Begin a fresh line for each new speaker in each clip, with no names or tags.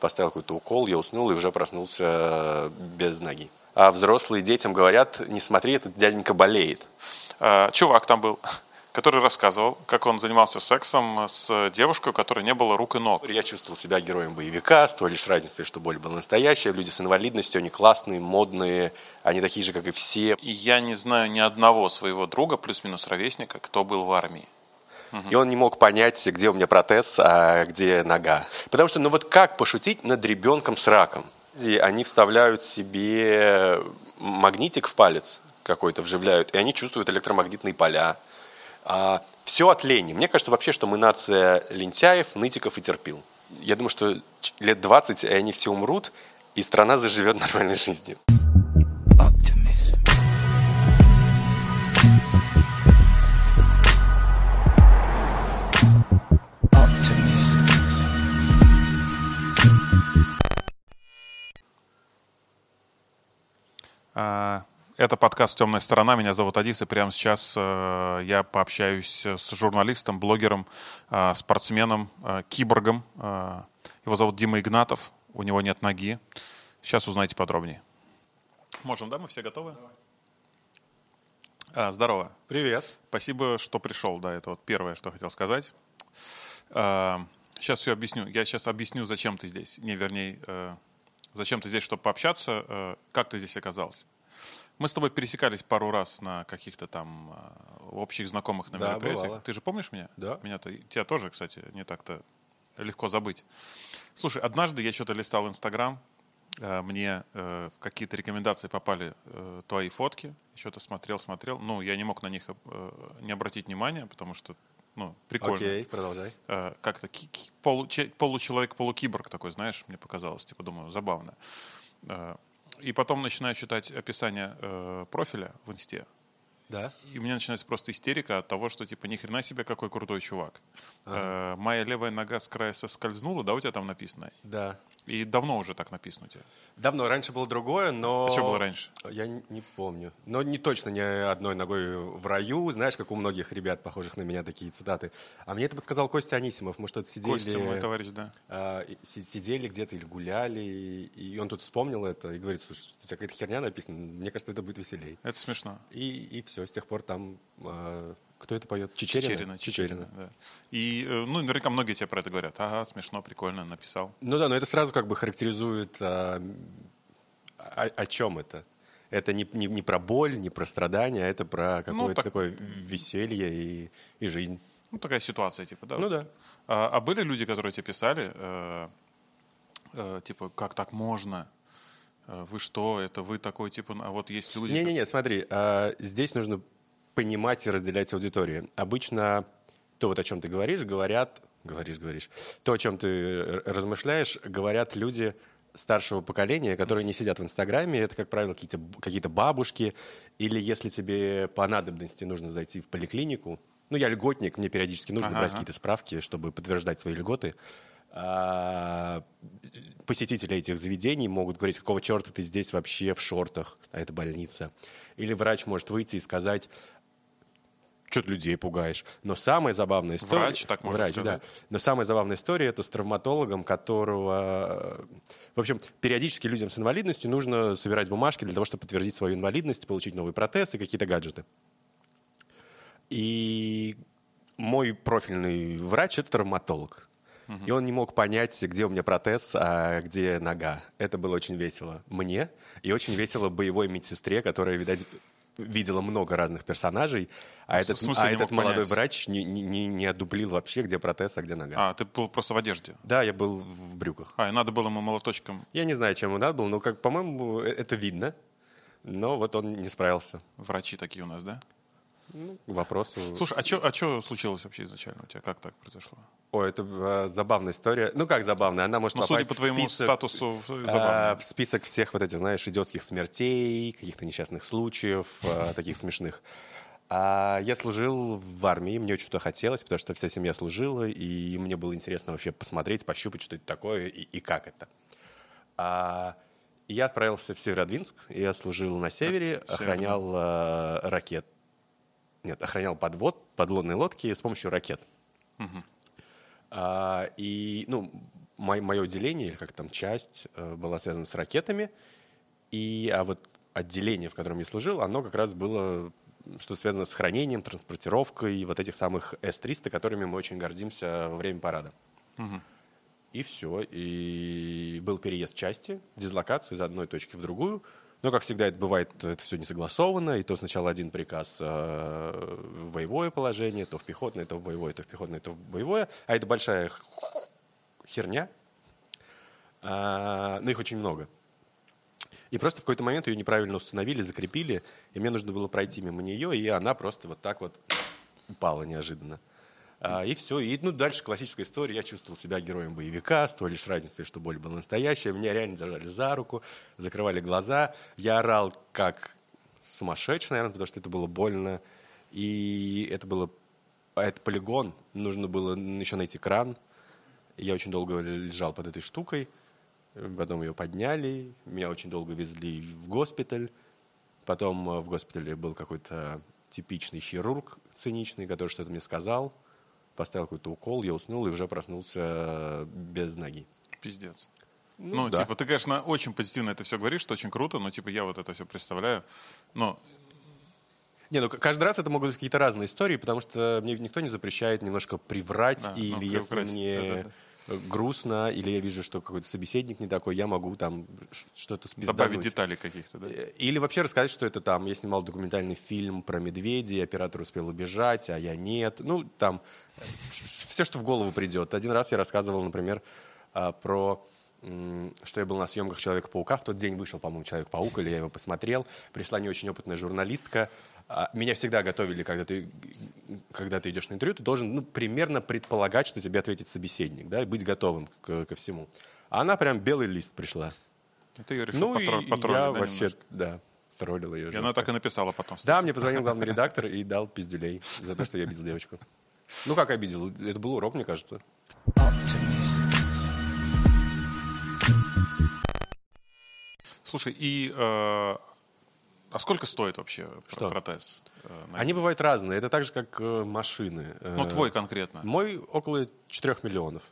поставил какой-то укол, я уснул и уже проснулся без ноги. А взрослые детям говорят, не смотри, этот дяденька болеет.
А, чувак там был, который рассказывал, как он занимался сексом с девушкой, у которой не было рук и ног.
Я чувствовал себя героем боевика, с той лишь разницей, что боль была настоящая. Люди с инвалидностью, они классные, модные, они такие же, как и все.
И я не знаю ни одного своего друга, плюс-минус ровесника, кто был в армии.
И он не мог понять, где у меня протез, а где нога. Потому что, ну вот как пошутить над ребенком с раком? Они вставляют себе магнитик в палец какой-то, вживляют, и они чувствуют электромагнитные поля. А, все от лени. Мне кажется вообще, что мы нация лентяев, нытиков и терпил. Я думаю, что лет 20, и они все умрут, и страна заживет нормальной жизнью.
Это подкаст «Темная сторона». Меня зовут Адис, и прямо сейчас э, я пообщаюсь с журналистом, блогером, э, спортсменом, э, киборгом. Его зовут Дима Игнатов. У него нет ноги. Сейчас узнаете подробнее. Можем, да? Мы все готовы? А, здорово.
Привет.
Спасибо, что пришел. Да, это вот первое, что хотел сказать. А, сейчас все объясню. Я сейчас объясню, зачем ты здесь. Не, вернее, зачем ты здесь, чтобы пообщаться, э, как ты здесь оказался. Мы с тобой пересекались пару раз на каких-то там э, общих знакомых на
Да,
мероприятиях.
бывало.
Ты же помнишь меня?
Да.
Меня-то, тебя тоже, кстати, не так-то легко забыть. Слушай, однажды я что-то листал Инстаграм, э, мне в какие-то рекомендации попали твои фотки, что-то смотрел, смотрел. Ну, я не мог на них не обратить внимания, потому что, ну, прикольно.
Окей, продолжай.
Э, как-то полу- че- получеловек, полукиборг такой, знаешь, мне показалось, типа, думаю, забавно. Э, И потом начинаю читать описание э, профиля в инсте,
Да?
и у меня начинается просто истерика от того, что, типа, ни хрена себе, какой крутой чувак. Э, моя левая нога с края соскользнула, да, у тебя там написано?
Да.
И давно уже так написано у тебя.
Давно, раньше было другое, но...
А что было раньше?
Я не, помню. Но не точно не одной ногой в раю. Знаешь, как у многих ребят, похожих на меня, такие цитаты. А мне это подсказал Костя Анисимов. Мы что-то сидели...
Костя, мой товарищ, да.
а, сидели где-то или гуляли, и, и он тут вспомнил это и говорит, слушай, у тебя какая-то херня написана, мне кажется, это будет веселей.
Это смешно.
И, и все, с тех пор там... кто это поет? Чечерина?
Чечерина. Чечерина, да. И, э, ну, наверняка многие тебе про это говорят. Ага, смешно, прикольно, написал.
Ну да, но это сразу как бы характеризует, а, о, о чем это. Это не, не, не про боль, не про страдания, а это про какое-то
Ну, так-
такое веселье и, и жизнь.
Ну, такая ситуация, типа, да.
Ну да.
А, а были люди, которые тебе писали, э, э, типа, как так можно? Э, Вы что, это вы такой, типа, а вот есть люди...
Не-не-не, смотри, а, здесь нужно понимать и разделять аудиторию. Обычно то, вот о чем ты говоришь, говорят, говоришь, говоришь, то, о чем ты р- размышляешь, говорят люди старшего поколения, которые не сидят в Инстаграме, это, как правило, какие-то, какие-то бабушки, или если тебе по надобности нужно зайти в поликлинику, ну, я льготник, мне периодически нужно
Ага,
брать какие-то справки, чтобы подтверждать свои льготы, а, посетители этих заведений могут говорить, какого черта ты здесь вообще в шортах, а это больница. Или врач может выйти и сказать, что ты людей пугаешь. Но самая забавная история...
Врач так может
Врач,
сказать.
да. Но самая забавная история это с травматологом, которого... В общем, периодически людям с инвалидностью нужно собирать бумажки для того, чтобы подтвердить свою инвалидность, получить новый протез и какие-то гаджеты. И мой профильный врач это травматолог. И он не мог понять, где у меня протез, а где нога. Это было очень весело мне. И очень весело боевой медсестре, которая, видать, видела много разных персонажей. А этот,
смысле
а этот молодой
понять?
врач не, не, не- одуплил вообще, где протез, а где нога.
А, ты был просто в одежде.
Да, я был в брюках.
А, и надо было ему молоточком.
Я не знаю, чем он надо был, но, как, по-моему, э- это видно. Но вот он не справился.
Врачи такие у нас, да?
Ну, вопросу.
Слушай, а что а чё случилось вообще изначально у тебя? Как так произошло?
Ой, это э, забавная история. Ну, как забавная? Она может
Ну, судя
попасть
по
в
твоему
список,
статусу,
э,
забавно.
в список всех вот этих, знаешь, идиотских смертей, каких-то несчастных случаев, э, таких смешных. А я служил в армии, мне туда хотелось, потому что вся семья служила, и мне было интересно вообще посмотреть, пощупать, что это такое и, и как это. А, я отправился в Северодвинск, я служил на севере,
Северно.
охранял э, ракет. Нет, охранял подвод, подлодные лодки с помощью ракет. А, и, ну, мое деление, или как там часть, э, была связана с ракетами, и, а вот отделение, в котором я служил, оно как раз было что связано с хранением, транспортировкой вот этих самых С-300, которыми мы очень гордимся во время парада.
Угу.
И все. И был переезд части, дислокация из одной точки в другую. Но, как всегда, это бывает, это все не согласовано, и то сначала один приказ э, в боевое положение, то в пехотное, то в боевое, то в пехотное, то в боевое. А это большая херня. А, но их очень много. И просто в какой-то момент ее неправильно установили, закрепили, и мне нужно было пройти мимо нее, и она просто вот так вот упала неожиданно. А, и все. И ну, дальше классическая история. Я чувствовал себя героем боевика, с той лишь разницей, что боль была настоящая. Меня реально зажали за руку, закрывали глаза. Я орал как сумасшедший, наверное, потому что это было больно. И это было... А это полигон. Нужно было еще найти кран. Я очень долго лежал под этой штукой. Потом ее подняли. Меня очень долго везли в госпиталь. Потом э, в госпитале был какой-то типичный хирург циничный, который что-то мне сказал – поставил какой-то укол, я уснул и уже проснулся э, без ноги.
Пиздец. Ну, ну да. типа, ты, конечно, очень позитивно это все говоришь, что очень круто, но, типа, я вот это все представляю. Но
не, ну каждый раз это могут быть какие-то разные истории, потому что мне никто не запрещает немножко приврать, да, или ну, если мне да, да, грустно, или я вижу, что какой-то собеседник не такой, я могу там что-то спиздануть.
Добавить детали каких-то, да? Э,
или вообще рассказать, что это там, я снимал документальный фильм про медведей, оператор успел убежать, а я нет. Ну, там все, что в голову придет. Один раз я рассказывал, например, а, про что я был на съемках Человека-паука. В тот день вышел, по-моему, Человек-паук, или я его посмотрел. Пришла не очень опытная журналистка. А, меня всегда готовили, когда ты, когда ты идешь на интервью, ты должен ну, примерно предполагать, что тебе ответит собеседник, да, и быть готовым к, ко всему. А она прям белый лист пришла.
ты ее решил
ну,
потро-
и я да, вообще, немножко? да, троллил ее.
И она так и написала потом.
Кстати. Да, мне позвонил главный редактор и дал пиздюлей за то, что я обидел девочку. Ну, как обидел? Это был урок, мне кажется.
Слушай, и э, а сколько стоит вообще
Что?
протез?
Э, Они бывают разные. Это так же, как э, машины.
Ну, твой конкретно.
Мой около 4 миллионов.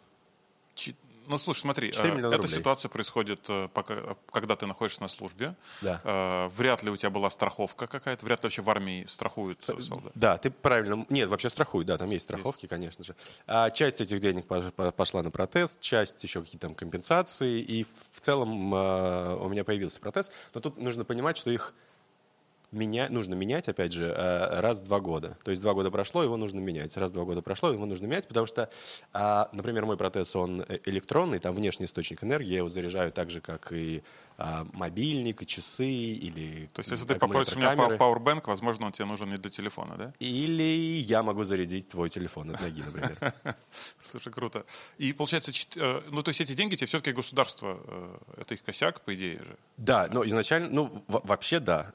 Ну, слушай, смотри, э, эта рублей. ситуация происходит, э, пока, когда ты находишься на службе.
Да.
Э, вряд ли у тебя была страховка какая-то, вряд ли вообще в армии страхуют солдат.
Да, ты правильно. Нет, вообще страхуют, да, там есть страховки, есть. конечно же. А часть этих денег пошла на протез, часть еще какие-то там компенсации, и в целом у меня появился протез. Но тут нужно понимать, что их меня, нужно менять, опять же, э, раз в два года. То есть два года прошло, его нужно менять. Раз в два года прошло, его нужно менять, потому что, а, например, мой протез, он э, электронный, там внешний источник энергии, я его заряжаю так же, как и а, мобильник, и часы, или
То есть если ты попросишь у меня Powerbank, возможно, он тебе нужен не для телефона, да?
Или я могу зарядить твой телефон от ноги, например.
Слушай, круто. И получается, э, ну то есть эти деньги тебе все-таки государство, это их косяк, по идее же?
Да, но изначально, ну вообще да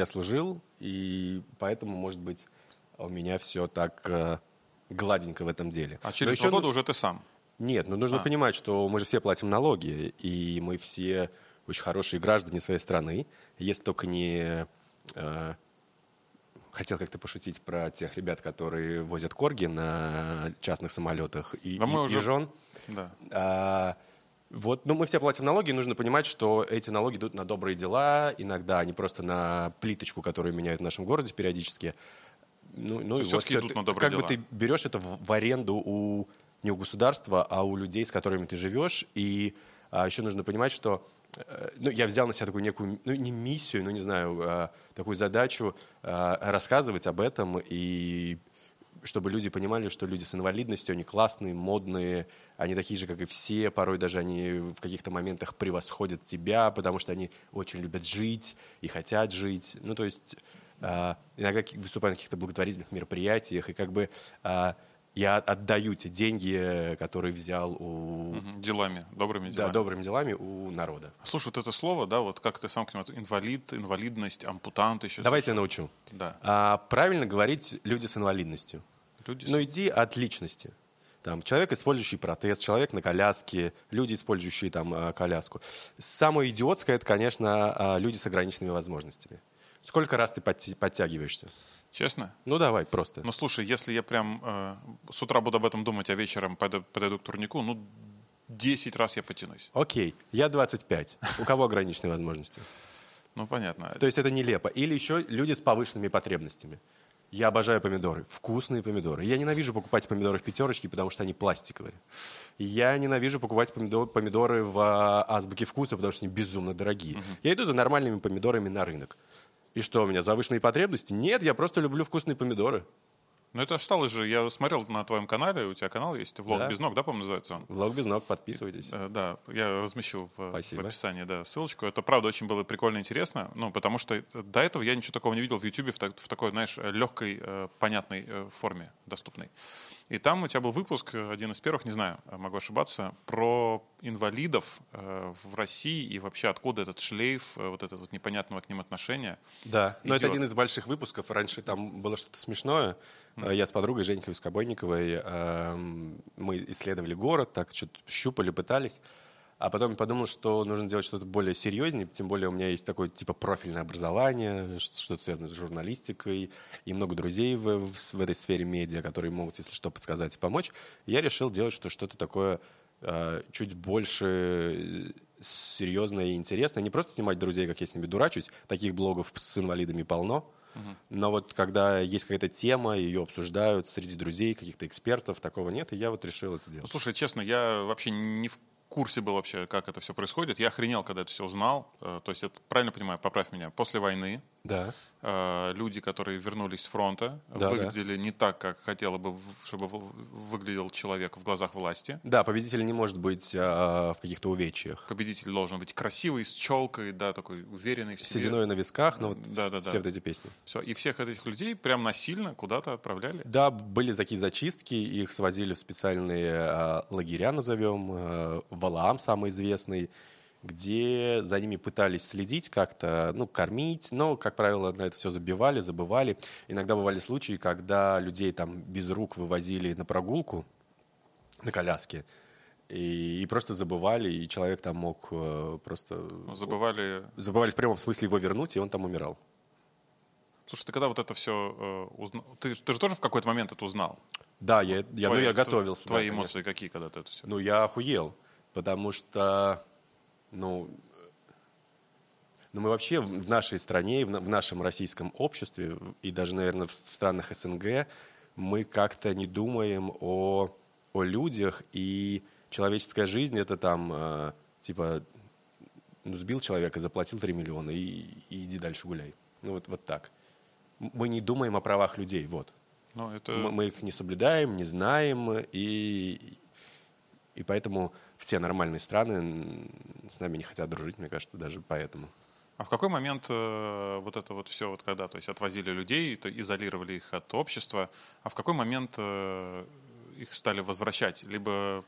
я служил, и поэтому, может быть, у меня все так э, гладенько в этом деле.
А через два года уже ты сам?
Нет, ну нужно а. понимать, что мы же все платим налоги, и мы все очень хорошие граждане своей страны, если только не... Э, хотел как-то пошутить про тех ребят, которые возят корги на частных самолетах и, и, уже... и жен.
Да.
А, вот, ну, мы все платим налоги, и нужно понимать, что эти налоги идут на добрые дела, иногда они просто на плиточку, которую меняют в нашем городе периодически.
Ну, ну, То вот идут на добрые
как дела. бы ты берешь это в, в аренду у не у государства, а у людей, с которыми ты живешь, и а, еще нужно понимать, что э, ну, я взял на себя такую некую, ну, не миссию, ну, не знаю, а, такую задачу а, рассказывать об этом и чтобы люди понимали, что люди с инвалидностью, они классные, модные, они такие же, как и все, порой даже они в каких-то моментах превосходят тебя, потому что они очень любят жить и хотят жить. Ну, то есть э, иногда выступают на каких-то благотворительных мероприятиях, и как бы э, я отдаю те деньги, которые взял у...
Делами, добрыми делами.
Да, добрыми делами у народа.
Слушай, вот это слово, да, вот как ты сам к нему, инвалид, инвалидность, ампутант еще.
Давайте я научу.
Да.
А, правильно говорить люди с инвалидностью. Люди с... Ну, иди от личности. Там, человек, использующий протез, человек на коляске, люди, использующие там а, коляску. Самое идиотское, это, конечно, а, люди с ограниченными возможностями. Сколько раз ты подтягиваешься?
Честно?
Ну давай, просто.
Ну слушай, если я прям э, с утра буду об этом думать, а вечером подойду, подойду к турнику, ну 10 раз я потянусь.
Окей, я 25. У кого ограниченные возможности?
Ну, понятно.
То есть это нелепо. Или еще люди с повышенными потребностями. Я обожаю помидоры. Вкусные помидоры. Я ненавижу покупать помидоры в пятерочке, потому что они пластиковые. Я ненавижу покупать помидор, помидоры в а, азбуке вкуса, потому что они безумно дорогие. Угу. Я иду за нормальными помидорами на рынок. И что, у меня завышенные потребности? Нет, я просто люблю вкусные помидоры.
Ну, это осталось же, я смотрел на твоем канале, у тебя канал есть, влог да. без ног, да, по-моему, называется он?
Влог без ног, подписывайтесь.
Э, да, я размещу в, в описании, да, ссылочку. Это, правда, очень было прикольно и интересно, ну, потому что до этого я ничего такого не видел в YouTube в, так, в такой, знаешь, легкой, э, понятной э, форме, доступной. И там у тебя был выпуск, один из первых, не знаю, могу ошибаться, про инвалидов э, в России и вообще откуда этот шлейф, э, вот это вот непонятного к ним отношения.
Да, идет. но это один из больших выпусков. Раньше там было что-то смешное. Mm. Я с подругой Женькой Скобойниковой, э, мы исследовали город, так что-то щупали, пытались. А потом подумал, что нужно делать что-то более серьезнее, тем более у меня есть такое типа профильное образование, что-то связанное с журналистикой, и много друзей в, в, в этой сфере медиа, которые могут, если что, подсказать и помочь. Я решил делать что, что-то такое э, чуть больше серьезное и интересное. Не просто снимать друзей, как я с ними дурачусь, таких блогов с инвалидами полно, но вот когда есть какая-то тема, ее обсуждают среди друзей, каких-то экспертов, такого нет, и я вот решил это делать. Ну,
слушай, честно, я вообще не в курсе был вообще, как это все происходит. Я охренел, когда это все узнал. Э, то есть, это, правильно понимаю, поправь меня, после войны
да.
Э, люди, которые вернулись с фронта, да, выглядели да. не так, как хотела бы, чтобы выглядел человек в глазах власти.
Да, победитель не может быть а, в каких-то увечьях.
Победитель должен быть красивый, с челкой, да, такой уверенный в себе.
Сединой на висках, ну вот да, да, все да. вот эти песни.
Все, и всех этих людей прям насильно куда-то отправляли?
Да, были такие зачистки, их свозили в специальные а, лагеря, назовем, а, Валаам самый известный, где за ними пытались следить как-то, ну, кормить, но, как правило, на это все забивали, забывали. Иногда бывали случаи, когда людей там без рук вывозили на прогулку, на коляске, и, и просто забывали, и человек там мог э, просто...
Ну, забывали...
Забывали в прямом смысле его вернуть, и он там умирал.
Слушай, ты когда вот это все э, узнал... Ты, ты же тоже в какой-то момент это узнал?
Да, я, я, твои, ну, я готовился.
Твои
да,
эмоции конечно. какие, когда ты это все?
Ну, я охуел, потому что ну, ну, мы вообще в нашей стране, в нашем российском обществе, и даже, наверное, в странах СНГ, мы как-то не думаем о, о людях, и человеческая жизнь это там, э, типа, ну, сбил человека, заплатил 3 миллиона, и, и иди дальше гуляй. Ну, вот, вот так. Мы не думаем о правах людей, вот.
Ну, это...
мы, мы их не соблюдаем, не знаем, и, и поэтому все нормальные страны с нами не хотят дружить, мне кажется, даже поэтому.
А в какой момент э, вот это вот все, вот когда, то есть отвозили людей, то изолировали их от общества, а в какой момент э, их стали возвращать? Либо э,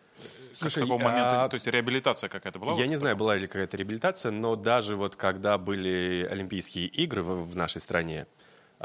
Слушай, как такого момента, а... то есть реабилитация какая-то была?
Я вот не знаю, была ли какая-то реабилитация, но даже вот когда были Олимпийские игры в, в нашей стране,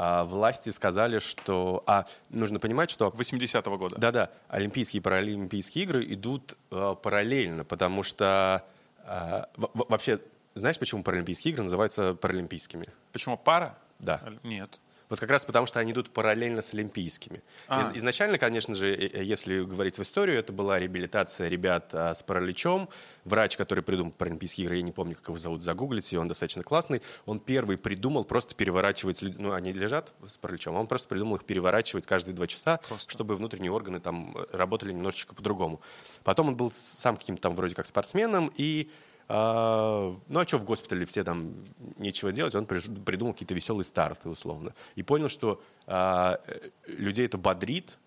а, власти сказали, что... А, нужно понимать, что...
80-го года.
Да-да, Олимпийские и Паралимпийские игры идут э, параллельно, потому что э, вообще... Знаешь, почему Паралимпийские игры называются Паралимпийскими?
Почему пара?
Да.
Нет.
Вот как раз потому, что они идут параллельно с Олимпийскими. А. изначально, конечно же, если говорить в историю, это была реабилитация ребят а, с параличом. Врач, который придумал Паралимпийские игры, я не помню, как его зовут, загуглите, он достаточно классный. Он первый придумал просто переворачивать, ну, они лежат с параличом, он просто придумал их переворачивать каждые два часа, просто. чтобы внутренние органы там работали немножечко по-другому. Потом он был сам каким-то там вроде как спортсменом, и а, ну а что в госпитале все там нечего делать, он придумал какие-то веселые старты условно. И понял, что а, людей это бодрит,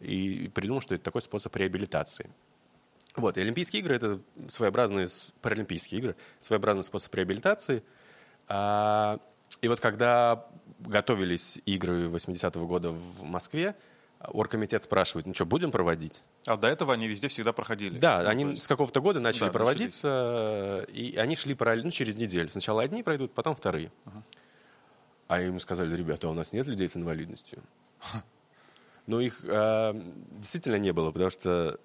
и придумал, что это такой способ реабилитации. Вот, и Олимпийские игры — это своеобразные, паралимпийские игры, своеобразный способ реабилитации. А, и вот когда готовились игры 80-го года в Москве, оргкомитет спрашивает, ну что, будем проводить?
А до этого они везде всегда проходили?
Да, ну, они есть... с какого-то года начали да, проводиться, начались. и они шли параллельно, ну, через неделю. Сначала одни пройдут, потом вторые. Ага. А им сказали, ребята, у нас нет людей с инвалидностью. Но их э, действительно не было, потому что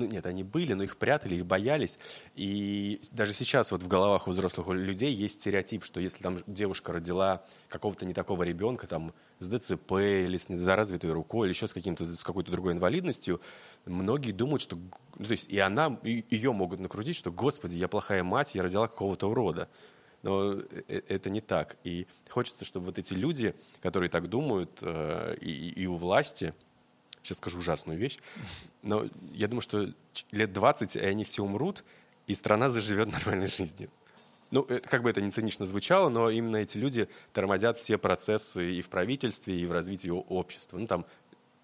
ну нет, они были, но их прятали, их боялись. И даже сейчас вот в головах у взрослых людей есть стереотип, что если там девушка родила какого-то не такого ребенка, там с ДЦП или с недоразвитой рукой, или еще с, каким-то, с какой-то другой инвалидностью, многие думают, что... Ну, то есть и она, и ее могут накрутить, что, господи, я плохая мать, я родила какого-то урода. Но э, э, это не так. И хочется, чтобы вот эти люди, которые так думают, э, и, и у власти, сейчас скажу ужасную вещь, но я думаю, что лет 20, и они все умрут, и страна заживет нормальной жизнью. Ну, как бы это ни цинично звучало, но именно эти люди тормозят все процессы и в правительстве, и в развитии общества. Ну, там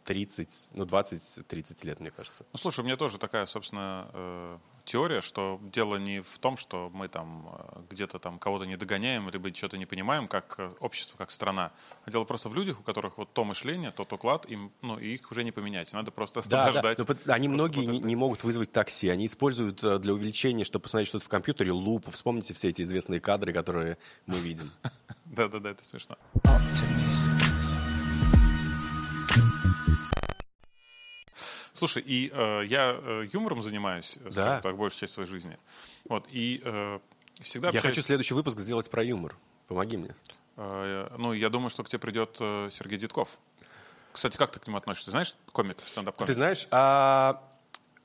30, ну, 20-30 лет, мне кажется.
Ну, слушай, у меня тоже такая, собственно, э, теория, что дело не в том, что мы там э, где-то там кого-то не догоняем, либо что-то не понимаем, как э, общество, как страна. А дело просто в людях, у которых вот то мышление, тот уклад, им, ну, и их уже не поменять. Надо просто да, подождать.
Да, но они многие не, не могут вызвать такси. Они используют для увеличения, чтобы посмотреть что-то в компьютере, лупу. Вспомните все эти известные кадры, которые мы видим.
Да-да-да, это смешно. Слушай, и э, я э, юмором занимаюсь, э, да. так, большую часть своей жизни. Вот, и э, всегда
Я хочу следующий выпуск сделать про юмор. Помоги мне.
Э, ну, я думаю, что к тебе придет э, Сергей Дедков. Кстати, как ты к нему относишься? Ты знаешь комик, стендап-комик?
Ты знаешь, а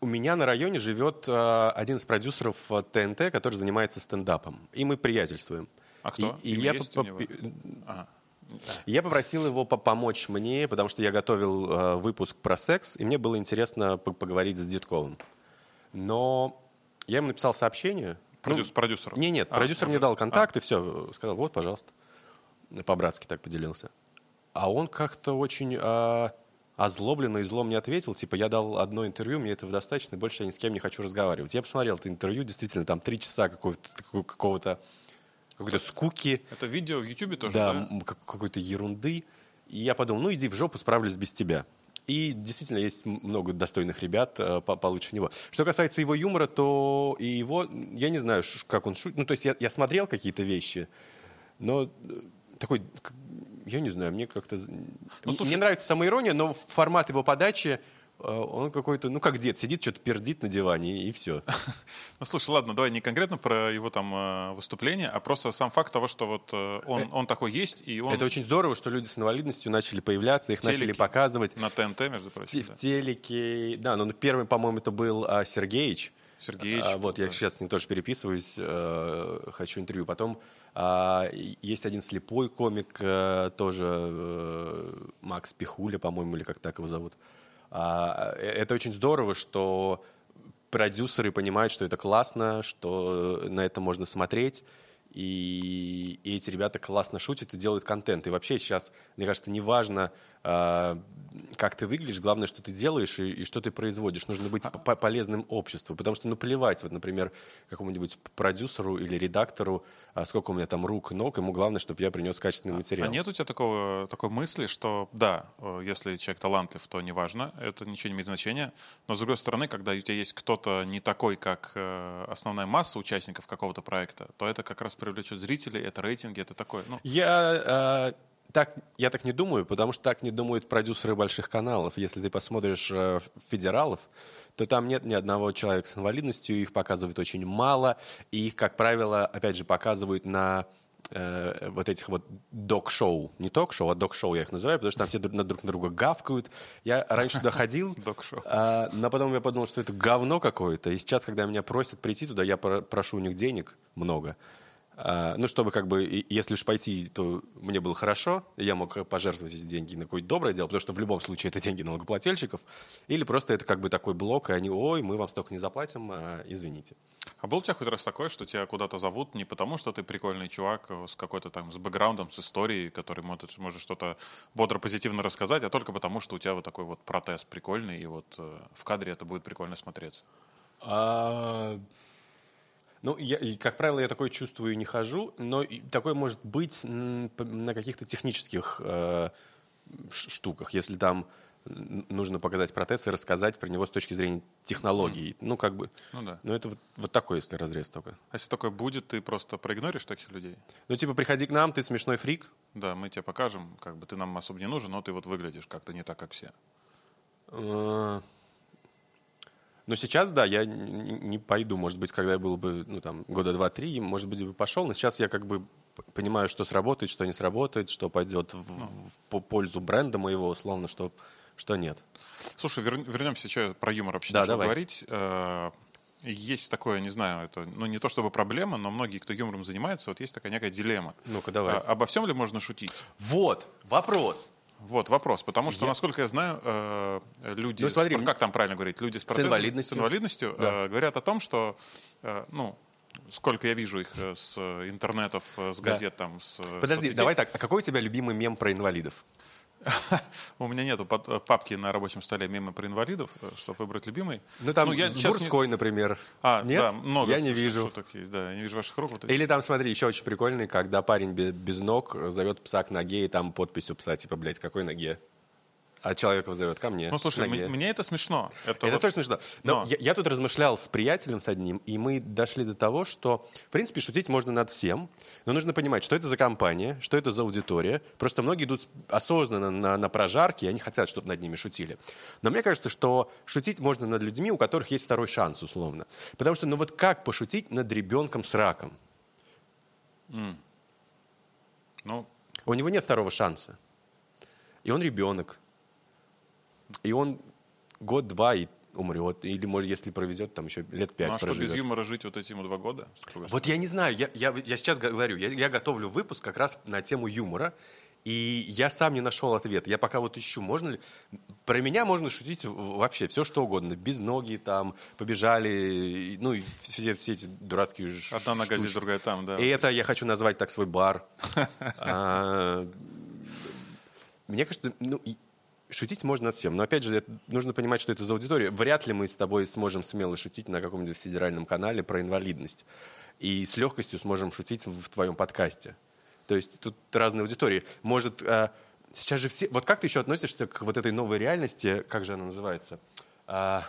у меня на районе живет а, один из продюсеров ТНТ, который занимается стендапом. И мы приятельствуем.
А кто?
И, и я по, по, ага. Я попросил его помочь мне, потому что я готовил э, выпуск про секс, и мне было интересно поговорить с Дедковым. Но я ему написал сообщение.
Продюс, ну, продюсеру?
Не, нет, а, продюсер уже? мне дал контакт, а. и все. Сказал, вот, пожалуйста. По-братски так поделился. А он как-то очень э, озлобленно и зло мне ответил. Типа, я дал одно интервью, мне этого достаточно, больше я ни с кем не хочу разговаривать. Я посмотрел это интервью, действительно, там три часа какого-то, какого-то какой-то скуки.
Это видео в Ютубе тоже,
да? Да, какой-то ерунды. И я подумал, ну иди в жопу, справлюсь без тебя. И действительно есть много достойных ребят э, получше него. Что касается его юмора, то и его, я не знаю, как он шутит. Ну, то есть я, я смотрел какие-то вещи, но э, такой, я не знаю, мне как-то... Ну, слушай... Мне нравится самоирония, но формат его подачи он какой-то, ну, как дед, сидит, что-то пердит на диване, и все.
Ну, слушай, ладно, давай не конкретно про его там э, выступление, а просто сам факт того, что вот э, он, он такой есть, и он...
Это очень здорово, что люди с инвалидностью начали появляться, их начали показывать.
На ТНТ, между прочим.
В, да. телеке, да, ну, первый, по-моему, это был а, Сергеевич.
Сергеевич.
А, вот, я сейчас с ним тоже переписываюсь, хочу интервью. Потом а, есть один слепой комик, тоже Макс Пихуля, по-моему, или как так его зовут. Э, это очень здорово, что продюсеры понимают, что это классно, что на это можно смотреть, и, и эти ребята классно шутят и делают контент. И вообще сейчас, мне кажется, неважно, э, как ты выглядишь, главное, что ты делаешь и, и что ты производишь. Нужно быть а по полезным обществу, потому что, ну, плевать, вот, например, какому-нибудь продюсеру или редактору, а сколько у меня там рук, ног, ему главное, чтобы я принес качественный а, материал.
А нет у тебя такого, такой мысли, что, да, э, если человек талантлив, то неважно, это ничего не имеет значения, но, с другой стороны, когда у тебя есть кто-то не такой, как э, основная масса участников какого-то проекта, то это как раз привлечет зрителей, это рейтинги, это такое. Ну.
Я э, так, я так не думаю, потому что так не думают продюсеры больших каналов. Если ты посмотришь э, «Федералов», то там нет ни одного человека с инвалидностью, их показывают очень мало, и их, как правило, опять же, показывают на э, вот этих вот док-шоу. Не ток-шоу, а док-шоу я их называю, потому что там все друг на, друг на друга гавкают. Я раньше туда ходил, э, но потом я подумал, что это говно какое-то. И сейчас, когда меня просят прийти туда, я прошу у них денег много. А, ну, чтобы как бы, если уж пойти, то мне было хорошо, я мог пожертвовать эти деньги на какое-то доброе дело, потому что в любом случае это деньги налогоплательщиков, или просто это как бы такой блок, и они, ой, мы вам столько не заплатим, а, извините.
А был у тебя хоть раз такое, что тебя куда-то зовут не потому, что ты прикольный чувак с какой-то там, с бэкграундом, с историей, который может, может что-то бодро позитивно рассказать, а только потому, что у тебя вот такой вот протез прикольный, и вот э, в кадре это будет прикольно смотреться?
Ну, я, как правило, я такое чувствую и не хожу, но такое может быть на каких-то технических э, штуках, если там нужно показать протез и рассказать про него с точки зрения технологий. Mm. Ну, как бы. Ну, да. Ну, это вот, вот такой, если разрез только.
А если такое будет, ты просто проигноришь таких людей?
Ну, типа, приходи к нам, ты смешной фрик.
Да, мы тебе покажем, как бы ты нам особо не нужен, но ты вот выглядишь как-то не так, как все.
Но сейчас, да, я не пойду. Может быть, когда я был бы, ну, там, года два-три, может быть, бы пошел. Но сейчас я как бы понимаю, что сработает, что не сработает, что пойдет в, в по- пользу бренда моего, условно, что, что нет.
Слушай, вер- вернемся, я про юмор вообще
Да, давай.
говорить. Э, Есть такое, не знаю, это, ну не то чтобы проблема, но многие, кто юмором занимается, вот есть такая некая дилемма.
Ну-ка, давай.
А, обо всем ли можно шутить?
Вот, вопрос.
Вот вопрос, потому что,
Я-
насколько я знаю, э, люди,
Ну,
с
смотри,
пар- как там правильно говорить, люди с, протезом-
инвалидностью.
с инвалидностью,
Да.
э, говорят о том, что, э, ну, сколько я вижу их с интернетов, с
Да.
газет, там, с
Подожди,
соцсетей.
давай так. А какой у тебя любимый мем про инвалидов?
У меня нету э, папки на рабочем столе мемы про инвалидов, чтобы выбрать любимый.
Ну, там
я
с
щас не-
например.
А,
Нет?
да, много
Я не вижу.
есть, да, я не вижу ваших рук. вот
Или там, смотри, еще очень прикольный, когда парень бе- без ног зовет пса к ноге, и там подпись у пса, типа, блядь, какой ноге? А человека зовет ко мне.
Ну, слушай,
ноге.
мне это смешно. Это,
Это
вот-
тоже смешно. Но,
Но-
Я, я тут размышлял с приятелем с одним, и мы дошли до того, что, в принципе, шутить можно над всем, но нужно понимать, что это за компания, что это за аудитория. Просто многие идут осознанно на, на прожарки, и они хотят, чтобы над ними шутили. Но мне кажется, что шутить можно над людьми, у которых есть второй шанс, условно. Потому что, ну вот как пошутить над ребенком с раком?
Ну,
У него нет второго шанса. И он ребенок. И он год-два и умрет. Или, может, если провезет, там еще лет пять
ну, а что
проживет.
без юмора жить вот эти ему два года?
Вот я не знаю, я, я, я сейчас говорю, я, я готовлю выпуск как раз на тему юмора, и я сам не нашел ответ. Я пока вот ищу, можно ли... Про меня можно шутить вообще все, что угодно. Без ноги там, побежали, ну, и все, все эти дурацкие
Одна нога здесь, другая там, да.
И это я хочу назвать так свой бар. А, Мне кажется, ну, шутить можно над всем. Но опять же, нужно понимать, что это за аудитория. Вряд ли мы с тобой сможем смело шутить на каком-нибудь федеральном канале про инвалидность. И с легкостью сможем шутить в твоем подкасте. То есть тут разные аудитории. Может, а, сейчас же все... Вот как ты еще относишься к вот этой новой реальности? Как же она называется? А,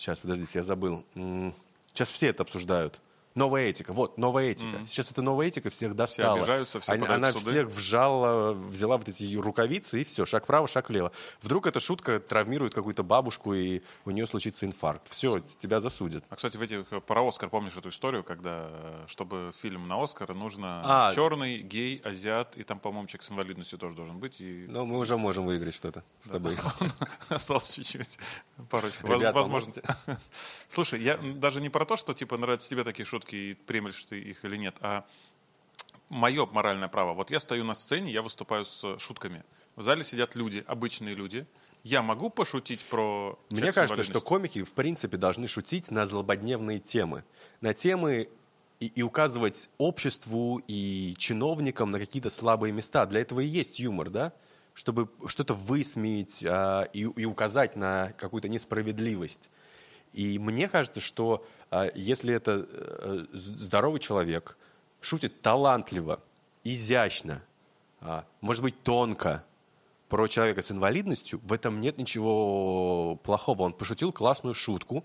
Сейчас, подождите, я забыл. Сейчас все это обсуждают. Новая этика. Вот, новая этика. Сейчас эта новая этика всех достала.
обижаются, все
Она,
подают
она
суды.
всех вжала, взяла вот эти рукавицы, и все, шаг вправо, шаг влево. Вдруг эта шутка травмирует какую-то бабушку, и у нее случится инфаркт. Все, тебя засудят.
А, кстати, в этих про Оскар помнишь эту историю, когда, чтобы фильм на Оскар, нужно
А.
черный, гей, азиат, и там, по-моему, человек с инвалидностью тоже должен быть. И
Но мы уже можем выиграть что-то с тобой.
осталось чуть-чуть, парочку. Возможно. Слушай, я даже не про то, что типа нравятся тебе такие шутки и примешь ты их или нет, а мое моральное право. Вот я стою на сцене, я выступаю с шутками. В зале сидят люди, обычные люди. Я могу пошутить про
Мне кажется, что комики, в принципе, должны шутить на злободневные темы. На темы и, и указывать обществу и чиновникам на какие-то слабые места. Для этого и есть юмор, да? Чтобы что-то высмеять а, и, и указать на какую-то несправедливость. И мне кажется, что если это э, здоровый человек, шутит талантливо, изящно, а, может быть, тонко, про человека с инвалидностью, в этом нет ничего плохого. Он пошутил классную шутку,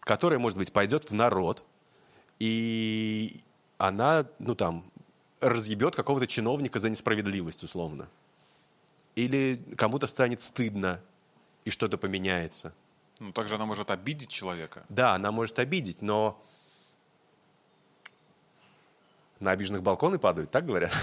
которая, может быть, пойдет в народ, и она, ну там, разъебет какого-то чиновника за несправедливость, условно. Или кому-то станет стыдно, и что-то поменяется.
Ну, также она может обидеть человека.
Да, она может обидеть, но на обиженных балконы падают, так говорят?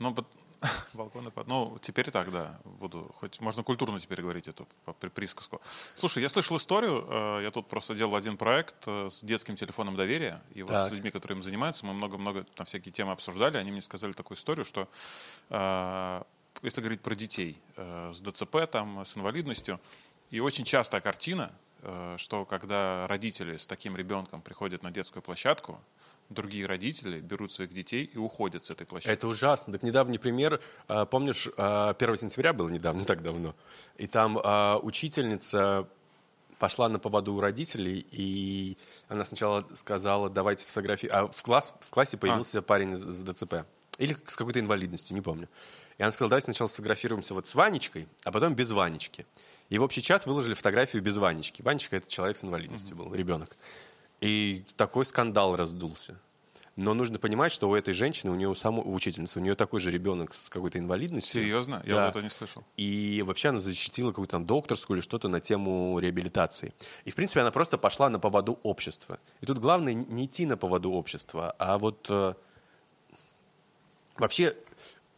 Ну, балконы под... Ну, теперь так, да. Буду хоть можно культурно теперь говорить эту присказку. Слушай, я слышал историю. э, Я тут просто делал один проект э, с детским телефоном доверия. И вот
Так.
с людьми, которые им занимаются, мы много-много там всякие темы обсуждали. Они мне сказали такую историю, что э, если говорить про детей с ДЦП, там, с инвалидностью, и очень частая картина, э, что когда родители с таким ребенком приходят на детскую площадку, другие родители берут своих детей и уходят с этой площадки.
Это ужасно. Так недавний пример, а, помнишь, а, 1 сентября было недавно, не так давно, и там а, учительница пошла на поводу у родителей, и она сначала сказала, давайте сфотографируем. А в, класс, в классе появился парень с, с ДЦП. Или с какой-то инвалидностью, не помню. И она сказала, давайте сначала сфотографируемся вот с Ванечкой, а потом без Ванечки. И в общий чат выложили фотографию без Ванечки. Ванечка — это человек с инвалидностью был, ребенок. И такой скандал раздулся. Но нужно понимать, что у этой женщины, у нее у самой у учительницы, у нее такой же ребенок с какой-то инвалидностью.
Серьезно? Я
Да.
вот это не слышал.
И вообще она защитила какую-то там докторскую или что-то на тему реабилитации. И, в принципе, она просто пошла на поводу общества. И тут главное не- не идти на поводу общества, а вот э, вообще...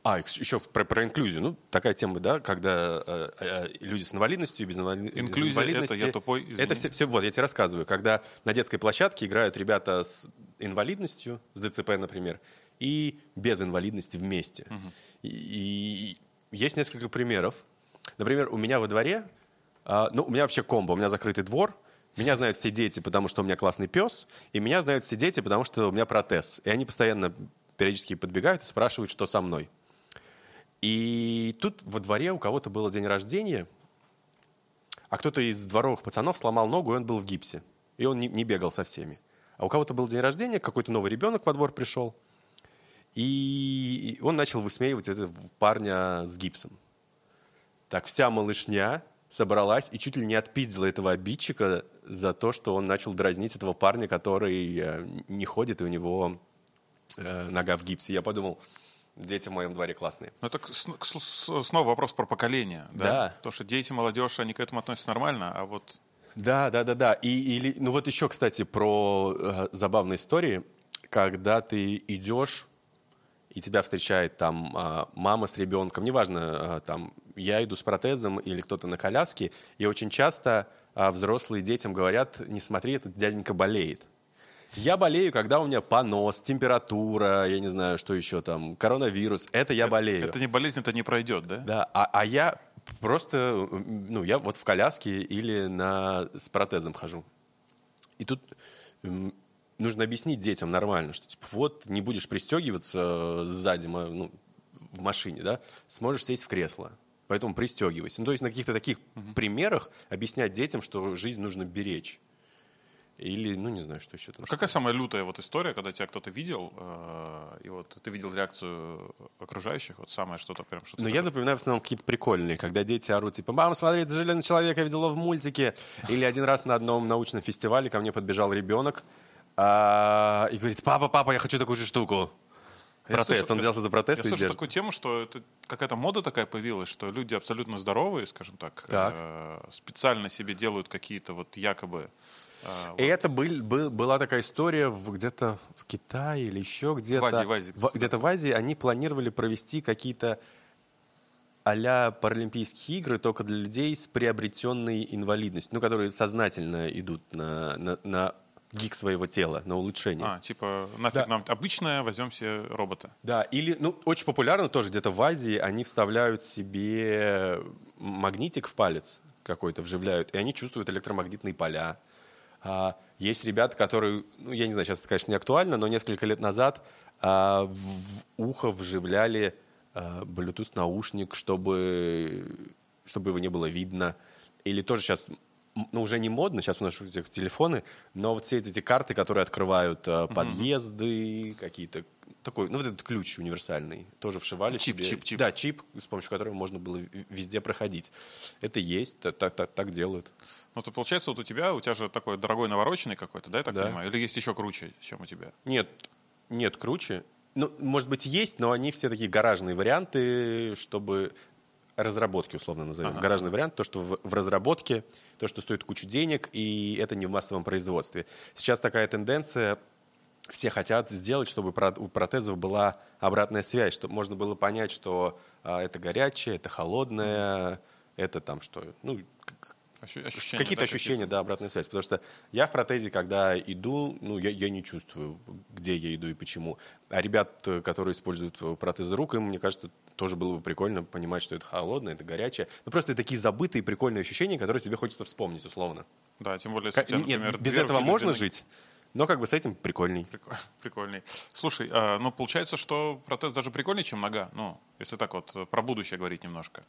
А, еще про, про инклюзию. Ну, такая тема, да, когда э, э, люди с инвалидностью, без, инвали- без
Инклюзия — это
инвалидности...
я тупой, извини.
Это все, все- вот, я тебе рассказываю. Когда на детской площадке играют ребята с инвалидностью, с ДЦП, например, и без инвалидности вместе. И, и есть несколько примеров. Например, у меня во дворе, а, ну, у меня вообще комбо, у меня закрытый двор, меня знают все дети, потому что у меня классный пес, и меня знают все дети, потому что у меня протез. И они постоянно периодически подбегают и спрашивают, что со мной. И тут во дворе у кого-то было день рождения, а кто-то из дворовых пацанов сломал ногу, и он был в гипсе. И он не, не бегал со всеми. А у кого-то был день рождения, какой-то новый ребенок во двор пришел, и он начал высмеивать этого парня с гипсом. Так вся малышня собралась и чуть ли не отпиздила этого обидчика за то, что он начал дразнить этого парня, который э, не ходит, и у него э, нога в гипсе. Я подумал, дети в моем дворе классные.
Ну, это снова вопрос про поколение. Да?
Да.
То, что дети, молодежь, они к этому относятся нормально, а вот
Да, да, да, да. И, или, ну вот еще, кстати, про э, забавные истории, когда ты идешь и тебя встречает там а, мама с ребенком, неважно, а, там я иду с протезом или кто-то на коляске, и очень часто а, взрослые детям говорят, не смотри, этот дяденька болеет. Я болею, когда у меня понос, температура, я не знаю, что еще там, коронавирус. Это я болею.
это не болезнь, это не пройдет, да?
Да, а, а я просто, ну, я вот в коляске или на, с протезом хожу. И тут нужно объяснить детям нормально, что типа вот не будешь пристегиваться сзади мо- ну, в машине, да, сможешь сесть в кресло. Поэтому пристегивайся. Ну, то есть на каких-то таких примерах объяснять детям, что жизнь нужно беречь. Или, ну, не знаю, что еще там.
А какая самая лютая вот история, когда тебя кто-то видел, э, и вот ты видел реакцию окружающих, вот самое что-то прям что-то.
Но я запоминаю в основном какие-то прикольные, когда дети орут, типа, мама, смотри, это железный человек, я видел его в мультике. Или один раз на одном научном фестивале ко мне подбежал ребенок а, и говорит, папа, папа, я хочу такую же штуку.
Я
Протез,
слышу-
он взялся за протез
Я
и
слышу
держит.
такую тему, что это какая-то мода такая появилась, что люди абсолютно здоровые, скажем так,
Так.
э, специально себе делают какие-то вот якобы...
И
вот-
это был, был- была такая история где-то в Китае или еще где-то.
В Азии, в Азии,
В- где-то в Азии они планировали провести какие-то а-ля Паралимпийские игры только для людей с приобретенной инвалидностью, ну, которые сознательно идут на, на, на гик своего тела, на улучшение.
А, типа, нафиг
Да.
нам обычное, возьмем себе робота.
Да, или, ну, очень популярно тоже где-то в Азии, они вставляют себе магнитик в палец какой-то, вживляют, и они чувствуют электромагнитные поля. А, есть ребята, которые, ну, я не знаю, сейчас это, конечно, не актуально, но несколько лет назад а, в, ухо вживляли а, Bluetooth-наушник, чтобы, чтобы его не было видно. Или тоже сейчас, ну, уже не модно, сейчас у нас у всех телефоны, но вот все эти карты, которые открывают подъезды, какие-то, такой, ну, вот этот ключ универсальный, тоже вшивали
Чип,
себе.
чип, чип.
Да, чип, с помощью которого можно было везде проходить. Это есть, так, так, так делают.
Ну, то получается, вот у тебя, у тебя же такой дорогой навороченный какой-то, да, я так
Да.
понимаю? Или есть еще круче, чем у тебя?
Нет, нет, круче. Ну, может быть, есть, но они все такие гаражные варианты, чтобы разработки, условно назовем.
Ага.
Гаражный вариант, то, что в, в разработке, то, что стоит кучу денег, и это не в массовом производстве. Сейчас такая тенденция, все хотят сделать, чтобы у протезов была обратная связь, чтобы можно было понять, что а, это горячее, это холодное, это там что, ну,
ощущения,
Какие-то
да,
ощущения, да, обратная связь. Потому что я в протезе, когда иду, ну, я, я не чувствую, где я иду и почему. А ребят, э, которые используют э, протезы рук, им, мне кажется, тоже было бы прикольно понимать, что это холодное, это горячее. Ну, просто такие забытые прикольные ощущения, которые тебе хочется вспомнить, условно.
Да, тем более, если у
Ка-
тебя,
Нет,
например,
без
две
этого можно
длины.
жить, но как бы с этим прикольней.
Прикол- Прикольней. Слушай, а, ну получается, что протез даже прикольнее, чем нога. Ну, если так вот э, про будущее говорить немножко.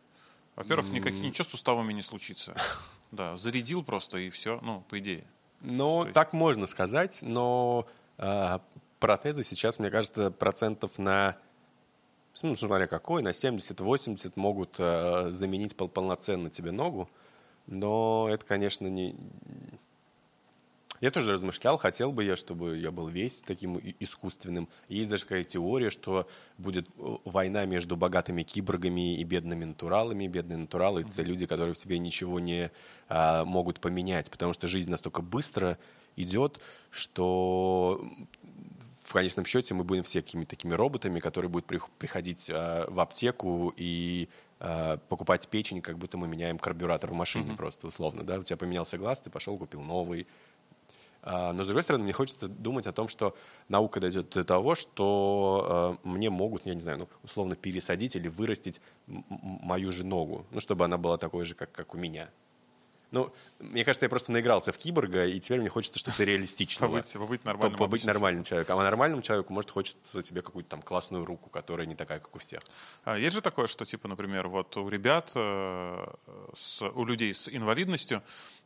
Во-первых, никаких, ничего с суставами не случится. Да, зарядил просто и все, ну, по идее.
Ну,
есть-
так можно сказать, но а, протезы сейчас, мне кажется, процентов на, ну, смотря какой, на 70-80 могут а, заменить пол- полноценно тебе ногу. Но это, конечно, не... Я тоже размышлял, хотел бы я, чтобы я был весь таким искусственным. Есть даже такая теория, что будет э, война между богатыми киборгами и бедными натуралами. Бедные натуралы — это люди, которые в себе ничего не а, могут поменять, потому что жизнь настолько быстро идет, что в конечном счете мы будем все какими-то такими роботами, которые будут приходить а, в аптеку и а, покупать печень, как будто мы меняем карбюратор в машине mm-hmm. просто условно, да, у тебя поменялся глаз, ты пошел купил новый, но, с другой стороны, мне хочется думать о том, что наука дойдет до того, что э, мне могут, я не знаю, ну, условно пересадить или вырастить мою же ногу, ну, чтобы она была такой же, как, как у меня. Ну, мне кажется, я просто наигрался в киборга, и теперь мне хочется что-то реалистичного.
Побыть, побыть нормальным,
побыть нормальным человеком. А нормальному человеку, может, хочется тебе какую-то там классную руку, которая не такая, как у всех.
А есть же такое, что, типа, например, вот у ребят, э, с, у людей с инвалидностью,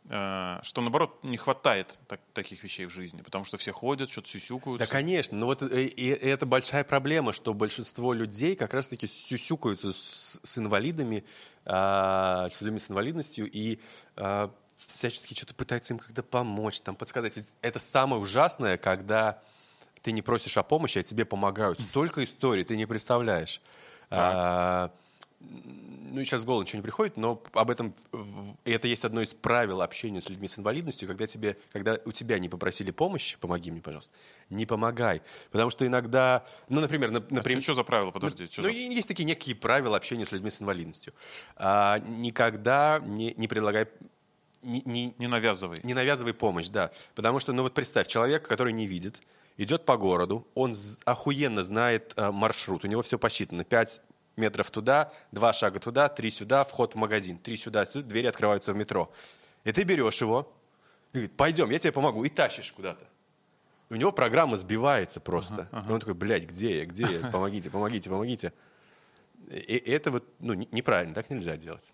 что, наоборот, не хватает так, таких вещей в жизни, потому что все ходят, что-то сюсюкаются.
Да, конечно. Но вот и, и это большая проблема, что большинство людей как раз-таки сюсюкаются с, с инвалидами, а, с людьми с инвалидностью и а, всячески что-то пытаются им как-то помочь, там, подсказать. Ведь это самое ужасное, когда ты не просишь о помощи, а тебе помогают. Столько историй ты не представляешь. А, ну, сейчас в голову ничего не приходит, но об этом, и это есть одно из правил общения с людьми с инвалидностью, когда, тебе, когда у тебя не попросили помощи, помоги мне, пожалуйста, не помогай. Потому что иногда, ну, например... например
а что за правила, подожди?
Ну, ну
за...
есть такие некие правила общения с людьми с инвалидностью. А, никогда не, не предлагай
не, не, не навязывай.
Не навязывай помощь, да. Потому что, ну вот представь, человек, который не видит, идет по городу, он охуенно знает э, маршрут, у него все посчитано. Пять метров туда, два шага туда, три сюда, вход в магазин, три сюда, сюда двери открываются в метро. И ты берешь его, и говорит, пойдем, я тебе помогу, и тащишь куда-то. И у него программа сбивается просто. Uh-huh, uh-huh. И он такой, блядь, где я, где я, помогите, помогите, помогите. И это вот, ну, неправильно, так нельзя делать.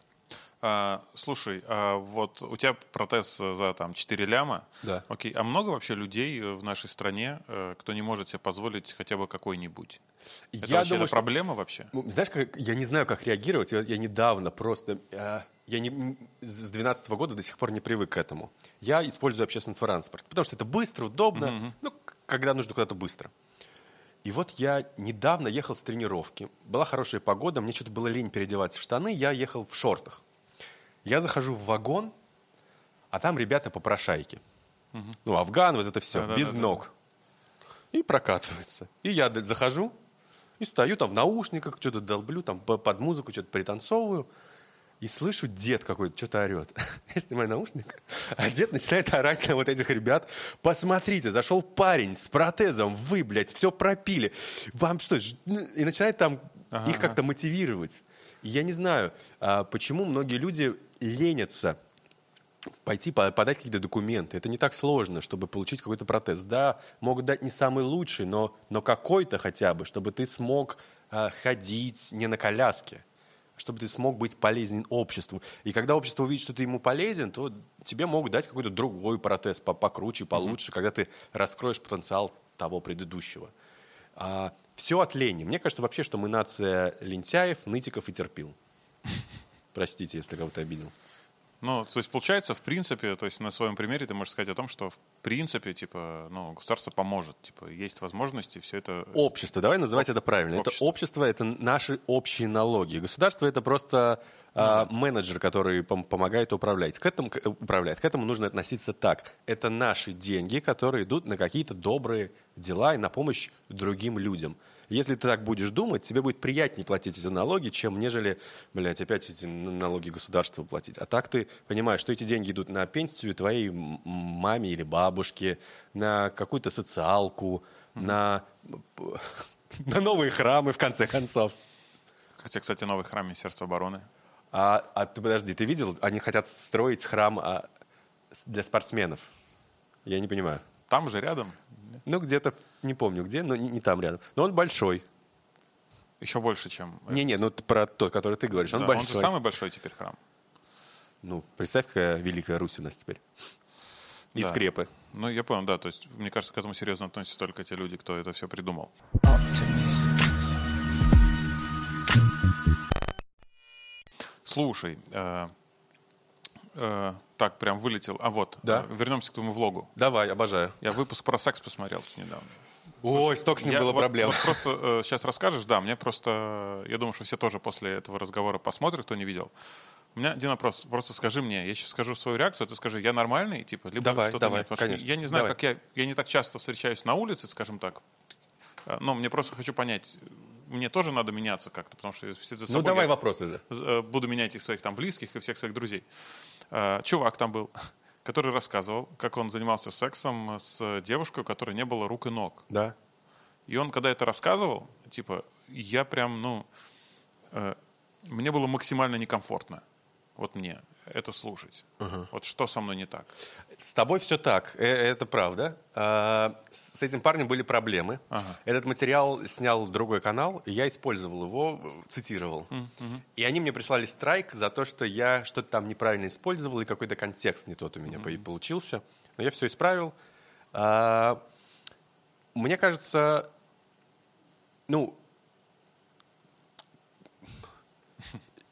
А, слушай, а вот у тебя протез за там 4 ляма.
Да.
Окей, а много вообще людей в нашей стране, э, кто не может себе позволить хотя бы какой-нибудь? Это я вообще думаю, это проблема что... вообще?
Ну, знаешь, как, я не знаю, как реагировать. Я, я недавно просто... Э, я не, с 12 года до сих пор не привык к этому. Я использую общественный транспорт, потому что это быстро, удобно, mm-hmm. ну, когда нужно куда-то быстро. И вот я недавно ехал с тренировки. Была хорошая погода, мне что-то было лень переодеваться в штаны, я ехал в шортах. Я захожу в вагон, а там ребята попрошайки. Угу. Ну, афган, вот это все, да, без да, ног. Да. И прокатывается. И я захожу, и стою там в наушниках, что-то долблю, там под музыку что-то пританцовываю. И слышу, дед какой-то что-то орет. Я снимаю наушник, а дед начинает орать на вот этих ребят. Посмотрите, зашел парень с протезом, вы, блядь, все пропили. Вам что? И начинает там ага, их как-то мотивировать. И я не знаю, а почему многие люди ленятся пойти подать какие-то документы. Это не так сложно, чтобы получить какой-то протез. Да, могут дать не самый лучший, но, но какой-то хотя бы, чтобы ты смог э, ходить не на коляске, чтобы ты смог быть полезен обществу. И когда общество увидит, что ты ему полезен, то тебе могут дать какой-то другой протез, покруче, получше, mm-hmm. когда ты раскроешь потенциал того предыдущего. А, все от лени. Мне кажется вообще, что мы нация лентяев, нытиков и терпил. Простите, если кого-то обидел.
Ну, то есть получается, в принципе, то есть на своем примере ты можешь сказать о том, что в принципе, типа, ну, государство поможет, типа, есть возможности, все это...
Общество, давай называть это правильно. Общество. Это общество, это наши общие налоги. Государство это просто а, менеджер, который пом- помогает управлять. К этому, к, управлять. К этому нужно относиться так. Это наши деньги, которые идут на какие-то добрые дела и на помощь другим людям. Если ты так будешь думать, тебе будет приятнее платить эти налоги, чем нежели, блядь, опять эти налоги государству платить. А так ты понимаешь, что эти деньги идут на пенсию твоей маме или бабушке, на какую-то социалку, mm-hmm. на, на новые храмы, в конце концов.
Хотя, кстати, новый храм Министерства обороны.
А, а ты подожди, ты видел, они хотят строить храм а, для спортсменов. Я не понимаю.
Там же рядом?
Ну, где-то, не помню где, но не, не там рядом. Но он большой.
Еще больше, чем...
Не-не, ну про тот, который ты говоришь, он да, большой.
Он же самый большой теперь храм.
Ну, представь, какая великая Русь у нас теперь. И да. скрепы.
Ну, я понял, да. То есть, мне кажется, к этому серьезно относятся только те люди, кто это все придумал. Слушай, э, Э, так, прям вылетел. А вот,
Да.
э, вернемся к твоему влогу.
Давай, обожаю.
Я выпуск про секс посмотрел тут недавно.
Ой, столько с ним
Я
было
вот-
проблем.
вот просто сейчас расскажешь, да, мне просто, я думаю, что все тоже после этого разговора посмотрят, кто не видел. У меня один вопрос, просто скажи мне, я сейчас скажу свою реакцию, а ты скажи, я нормальный, типа, либо
Давай,
что-то
давай,
нет. Потому что
конечно.
я не знаю,
Давай.
как я, я не так часто встречаюсь на улице, скажем так, А, но мне просто хочу понять, мне тоже надо меняться как-то, потому что все за
Ну,
собой
давай
я
вопросы. да.
э, буду менять и своих там близких, и всех своих друзей. Э, Чувак там был, который рассказывал, как он занимался сексом с девушкой, у которой не было рук и ног.
Да.
И он, когда это рассказывал, типа, я прям, ну, э, мне было максимально некомфортно, вот мне, это слушать. Вот что со мной не так?
С тобой все так, э, это правда. А, С этим парнем были проблемы.
Ага.
Этот материал снял другой канал, я использовал его, цитировал. И они мне прислали страйк за то, что я что-то там неправильно использовал, и какой-то контекст не тот у меня по- получился. Но я все исправил. А, Мне кажется, ну,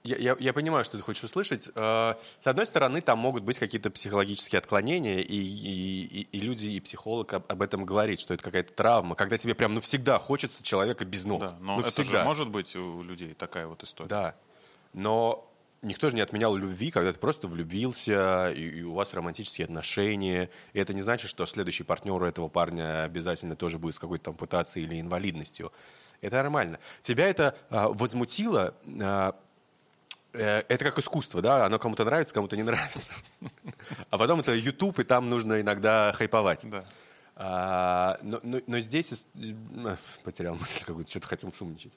Я, я- я понимаю, что ты хочешь услышать. Э, С одной стороны, там могут быть какие-то психологические отклонения, и, и- и- люди, и психолог об, об этом говорит, что это какая-то травма, когда тебе прям ну всегда хочется человека без ног.
Да, но
ну,
это же может быть у людей такая вот история.
Да. Но никто же не отменял любви, когда ты просто влюбился, и, и у вас романтические отношения. И это не значит, что следующий партнер у этого парня обязательно тоже будет с какой-то ампутацией или инвалидностью. Это нормально. Тебя это а, возмутило. э, это как искусство, да? Оно кому-то нравится, кому-то не нравится. А потом это YouTube, и там нужно иногда хайповать.
Да.
А, но, но- но здесь... э, Потерял мысль какую-то, что-то хотел сумничать.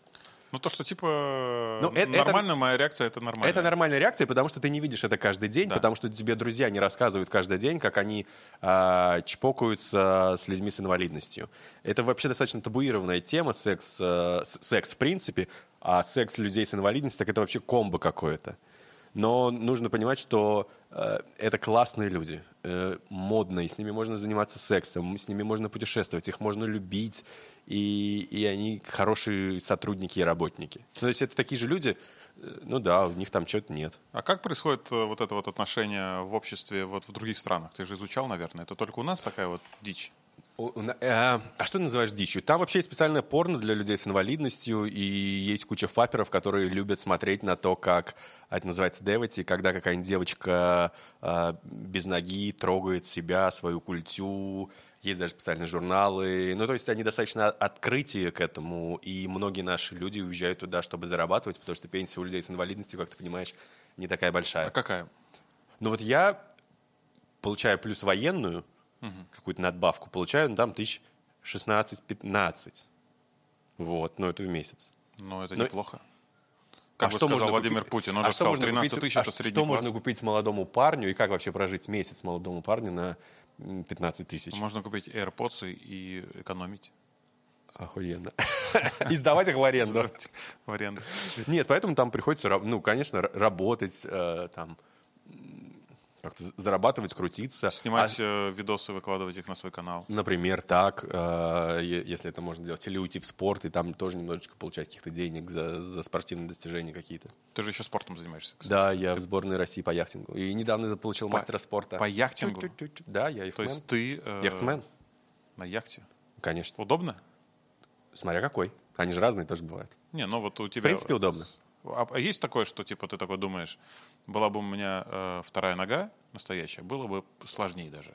Ну то, что типа
Ну, это-
нормально, моя реакция, это нормально.
Это нормальная реакция, потому что ты не видишь это каждый день,
Да.
потому что тебе друзья не рассказывают каждый день, как они а, чпокаются с людьми с инвалидностью. Это вообще достаточно табуированная тема, секс, э, секс в принципе, а секс людей с инвалидностью, так это вообще комбо какое-то. Но нужно понимать, что э, это классные люди, э, модные, с ними можно заниматься сексом, с ними можно путешествовать, их можно любить, и, и они хорошие сотрудники и работники. То есть это такие же люди, э, ну да, у них там что-то нет.
А как происходит э, вот это вот отношение в обществе вот в других странах? Ты же изучал, наверное. Это только у нас такая вот дичь.
Э, А что ты называешь дичью? Там вообще есть специальное порно для людей с инвалидностью, и есть куча фаперов, которые любят смотреть на то, как а это называется девити, когда какая-нибудь девочка э, без ноги трогает себя, свою культю. Есть даже специальные журналы. Ну, то есть они достаточно открытие к этому, и многие наши люди уезжают туда, чтобы зарабатывать, потому что пенсия у людей с инвалидностью, как ты понимаешь, не такая большая.
А какая?
Ну вот я получаю плюс военную, какую-то надбавку, получаю, ну, там тысяч 16-15. Вот, ну это в месяц.
Ну, это
Ну,
неплохо. Как
А что
сказал
можно
Владимир
купить-
Путин, он
а
же сказал,
можно
13
купить-
тысяч
а
это средний
Что
класс.
можно купить молодому парню и как вообще прожить месяц молодому парню на м, 15 тысяч?
Можно купить AirPods и экономить
Охуенно. И сдавать их в аренду.
в аренду.
Нет, поэтому там приходится, ну, конечно, работать, э, там, как-то зарабатывать, крутиться.
Снимать
А
видосы, выкладывать их на свой канал.
Например, так, э, если это можно делать. Или уйти в спорт и там тоже немножечко получать каких-то денег за, за спортивные достижения какие-то.
Ты же еще спортом занимаешься. кстати.
Да, я в сборной России по яхтингу. И недавно получил
По-
мастера спорта.
по яхтингу?
Чуть-чуть-чуть. Да, я
То
яхтсмен.
есть ты э,
Яхтсмен,
на яхте.
конечно.
Удобно?
Смотря какой. Они же разные тоже бывают.
Не, ну вот у
В
тебя...
принципе, удобно.
А, а есть такое, что типа ты такой думаешь, была бы у меня э, вторая нога настоящая, было бы сложнее даже.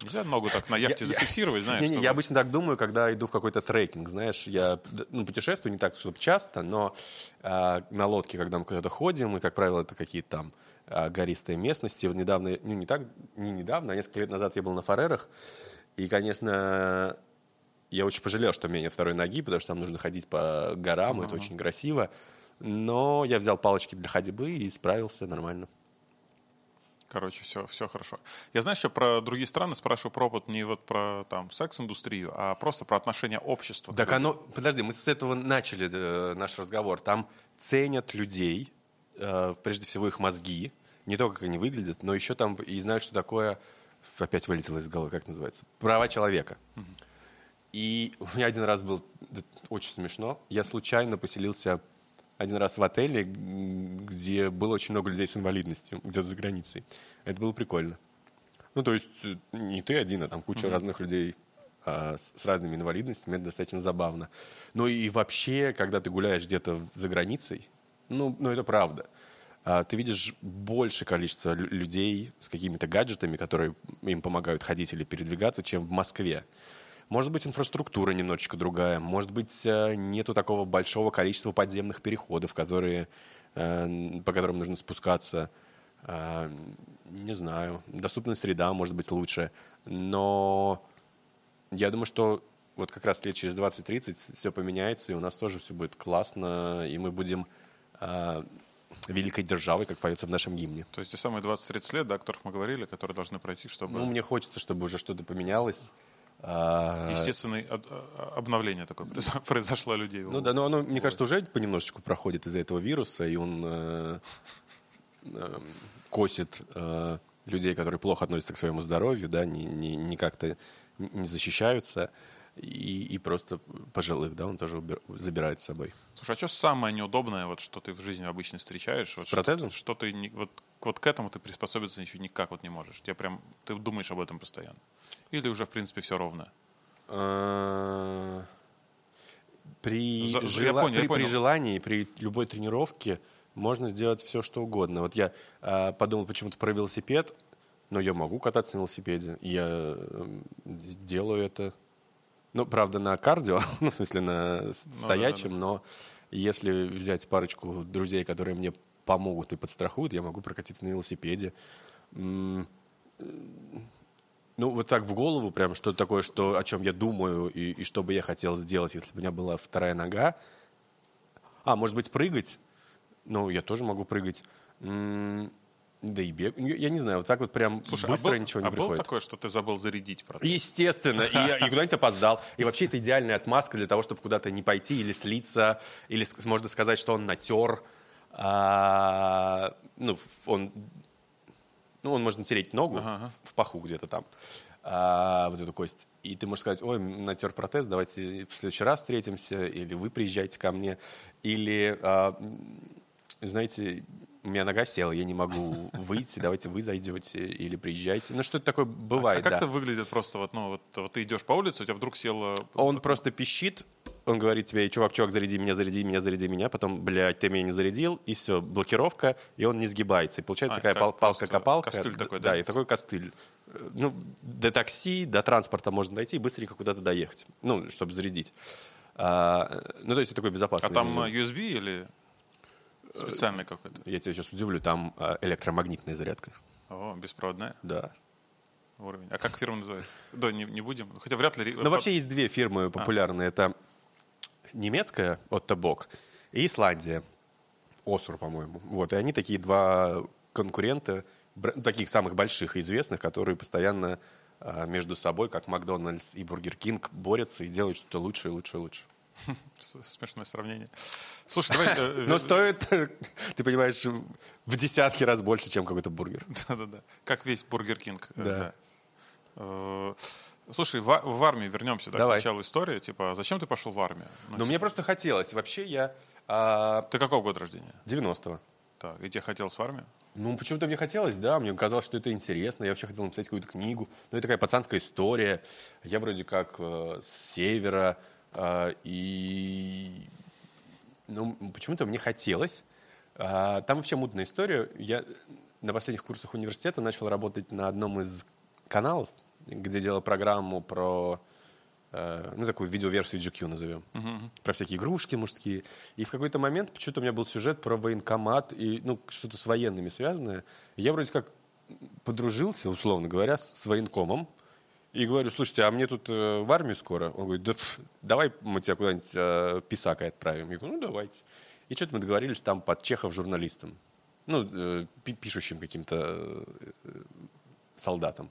Нельзя ногу так на яхте зафиксировать, знаешь?
Не, не,
чтобы-
я обычно так думаю, когда иду в какой-то трекинг, знаешь, я ну, путешествую не так, чтобы часто, но а, на лодке, когда мы куда-то ходим, и, как правило, это какие-то там а, гористые местности. Вот недавно, ну, не так, не недавно, а несколько лет назад я был на Фарерах, и, конечно, я очень пожалел, что у меня нет второй ноги, потому что там нужно ходить по горам, и это очень красиво. Но я взял палочки для ходьбы и справился нормально.
Короче, все, все хорошо. Я, знаешь, еще про другие страны спрашиваю про опыт не вот про там секс-индустрию, а просто про отношение общества.
Так оно, подожди, мы с этого начали э, наш разговор. Там ценят людей, э, прежде всего их мозги, не только как они выглядят, но еще там и знают, что такое, опять вылетело из головы, как называется, права человека. И у меня один раз был очень смешно. Я случайно поселился один раз в отеле, где было очень много людей с инвалидностью, где-то за границей. Это было прикольно. Ну, то есть э, не ты один, а там куча разных людей а, с, с разными инвалидностями. Это достаточно забавно. Ну и вообще, когда ты гуляешь где-то за границей, ну, ну это правда. А, Ты видишь большее количество лю- людей с какими-то гаджетами, которые им помогают ходить или передвигаться, чем в Москве. Может быть, инфраструктура немножечко другая. Может быть, э, нету такого большого количества подземных переходов, которые, э, по которым нужно спускаться. Э, Не знаю. Доступная среда может быть лучше. Но я думаю, что вот как раз лет через 20-30 все поменяется, и у нас тоже все будет классно, и мы будем великой державой, как поется в нашем гимне.
То есть те самые 20-30 лет, да, о которых мы говорили, которые должны пройти, чтобы
Ну, мне хочется, чтобы уже что-то поменялось. А,
естественное а- обновление такое произо- произошло людей.
Ну да, но оно, мне кажется, уже понемножечку проходит из-за этого вируса, и он э, э, косит э, людей, которые плохо относятся к своему здоровью, да, не, не, не как-то не защищаются, и, и просто пожилых, да, он тоже убер- забирает с собой.
Слушай, а что самое неудобное, вот, что ты в жизни обычно встречаешь?
С
вот, что-
протезом?
Что, ты не- вот, вот к этому ты приспособиться еще никак вот не можешь. Тебе прям, ты думаешь об этом постоянно. Или уже, в принципе, все ровно.
Э, При,
За- за- я
жела-
понял, я
при, при
понял.
желании, при любой тренировке можно сделать все, что угодно. Вот я э, подумал почему-то про велосипед, но я могу кататься на велосипеде. и Я э, делаю это. Ну, правда, на кардио, ну, в смысле, на с-
да,
стоячем, но если взять парочку друзей, которые мне помогут и подстрахуют, я могу прокатиться на велосипеде. Ну, вот так в голову прям что-то такое, что, о чем я думаю и, и что бы я хотел сделать, если бы у меня была вторая нога. А, может быть, прыгать? Ну, я тоже могу прыгать. М, Да и бег. Я не знаю, вот так вот прям
Слушай,
быстро
а был,
ничего не
а
приходит.
такое, что ты забыл зарядить протез?
Естественно, и, я- и куда-нибудь опоздал. И вообще это идеальная отмазка для того, чтобы куда-то не пойти или слиться, или можно сказать, что он натер. А, ну, он, ну, он может натереть ногу
Ага, ага.
в паху где-то там, а, вот эту кость. И ты можешь сказать, ой, натер протез, давайте в следующий раз встретимся, или вы приезжайте ко мне, или, а, знаете, у меня нога села, я не могу выйти, давайте вы зайдете или приезжайте. Ну, что-то такое бывает,
а как
да.
это выглядит просто вот, ну, вот, вот ты идешь по улице, у тебя вдруг села...
Он просто пищит, он говорит тебе, чувак, чувак, заряди меня, заряди меня, заряди меня, потом, блядь, ты меня не зарядил, и все, блокировка, и он не сгибается. И получается
А,
такая пал- палка-копалка.
костыль такой,
да?
да?
и такой костыль. Ну, до такси, до транспорта можно дойти и быстренько куда-то доехать, ну, чтобы зарядить. А, ну, то есть это такой безопасный
А там
режим.
а, USB или специальный какой-то?
Я тебя сейчас удивлю, там а, электромагнитная зарядка.
О, беспроводная
Да.
уровень. А как фирма называется? Да, не, не будем. Хотя вряд ли...
Но вообще есть две
А.
фирмы популярные. Это немецкая Otto Bock и Исландия. Össur, по-моему. Вот, и они такие два конкурента, таких самых больших и известных, которые постоянно а, между собой, как Макдональдс и Бургер Кинг, борются и делают что-то лучше и лучше и лучше.
Смешное сравнение. Слушай, давай... э,
Но
э,
стоит, ты понимаешь, в десятки раз больше, чем какой-то бургер.
Да-да-да. Как весь Бургер Кинг. э,
Да.
Э, Слушай, в, в армию вернемся да,
Давай.
к началу истории. Типа, зачем ты пошел в армию? Ну,
Но
типа,
мне просто хотелось. Вообще я а,
Ты какого года рождения?
90-го.
Так, и тебе хотелось в армию?
Ну, почему-то мне хотелось, да, мне казалось, что это интересно. Я вообще хотел написать какую-то книгу. Ну, это такая пацанская история. Я вроде как э, с севера. э, и ну, почему-то мне хотелось. А, там вообще мутная история. Я на последних курсах университета начал работать на одном из каналов, где делал программу про э, ну, такую видеоверсию GQ назовем, про всякие игрушки мужские. И в какой-то момент почему-то у меня был сюжет про военкомат и ну, что-то с военными связанное. Я вроде как подружился, условно говоря, с, с военкомом. И говорю, слушайте, а мне тут э, в армию скоро? Он говорит, да пф, давай мы тебя куда-нибудь э, писакой отправим. Я говорю, ну давайте. И что-то мы договорились там под Чехов журналистом. Ну, э, пи- пишущим каким-то э, э, солдатам.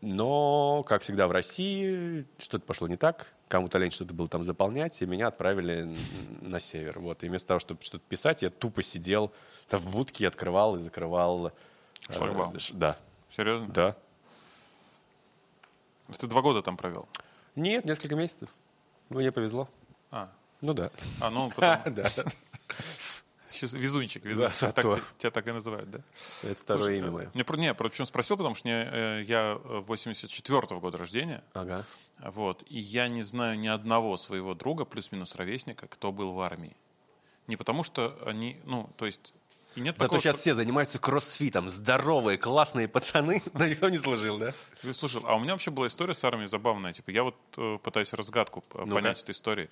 Но, как всегда в России, что-то пошло не так. Кому-то лень что-то было там заполнять, и меня отправили на север. Вот. И вместо того, чтобы что-то писать, я тупо сидел там в будке, открывал и закрывал... э,
Шлагбаум?
ш- да.
Серьезно?
Да.
Ты два года там провел?
Нет, несколько месяцев. Мне повезло.
А,
Ну да.
А, ну, потом...
Да,
Везунчик, везунчик.
Да,
так, тебя, тебя так и называют, да?
это второе
Слушай,
имя
э,
мое.
Не, про- не, почему спросил, потому что не, э, я 84-го года рождения,
Ага.
вот, и я не знаю ни одного своего друга, плюс-минус ровесника, кто был в армии. Не потому что они, ну, то есть, и нет
Зато
такого,
сейчас
что-
все занимаются кроссфитом. Здоровые, классные пацаны, но никто не служил, да?
Ты слушал, а у меня вообще была история с армией забавная. Типа, я вот э, пытаюсь разгадку понять этой истории.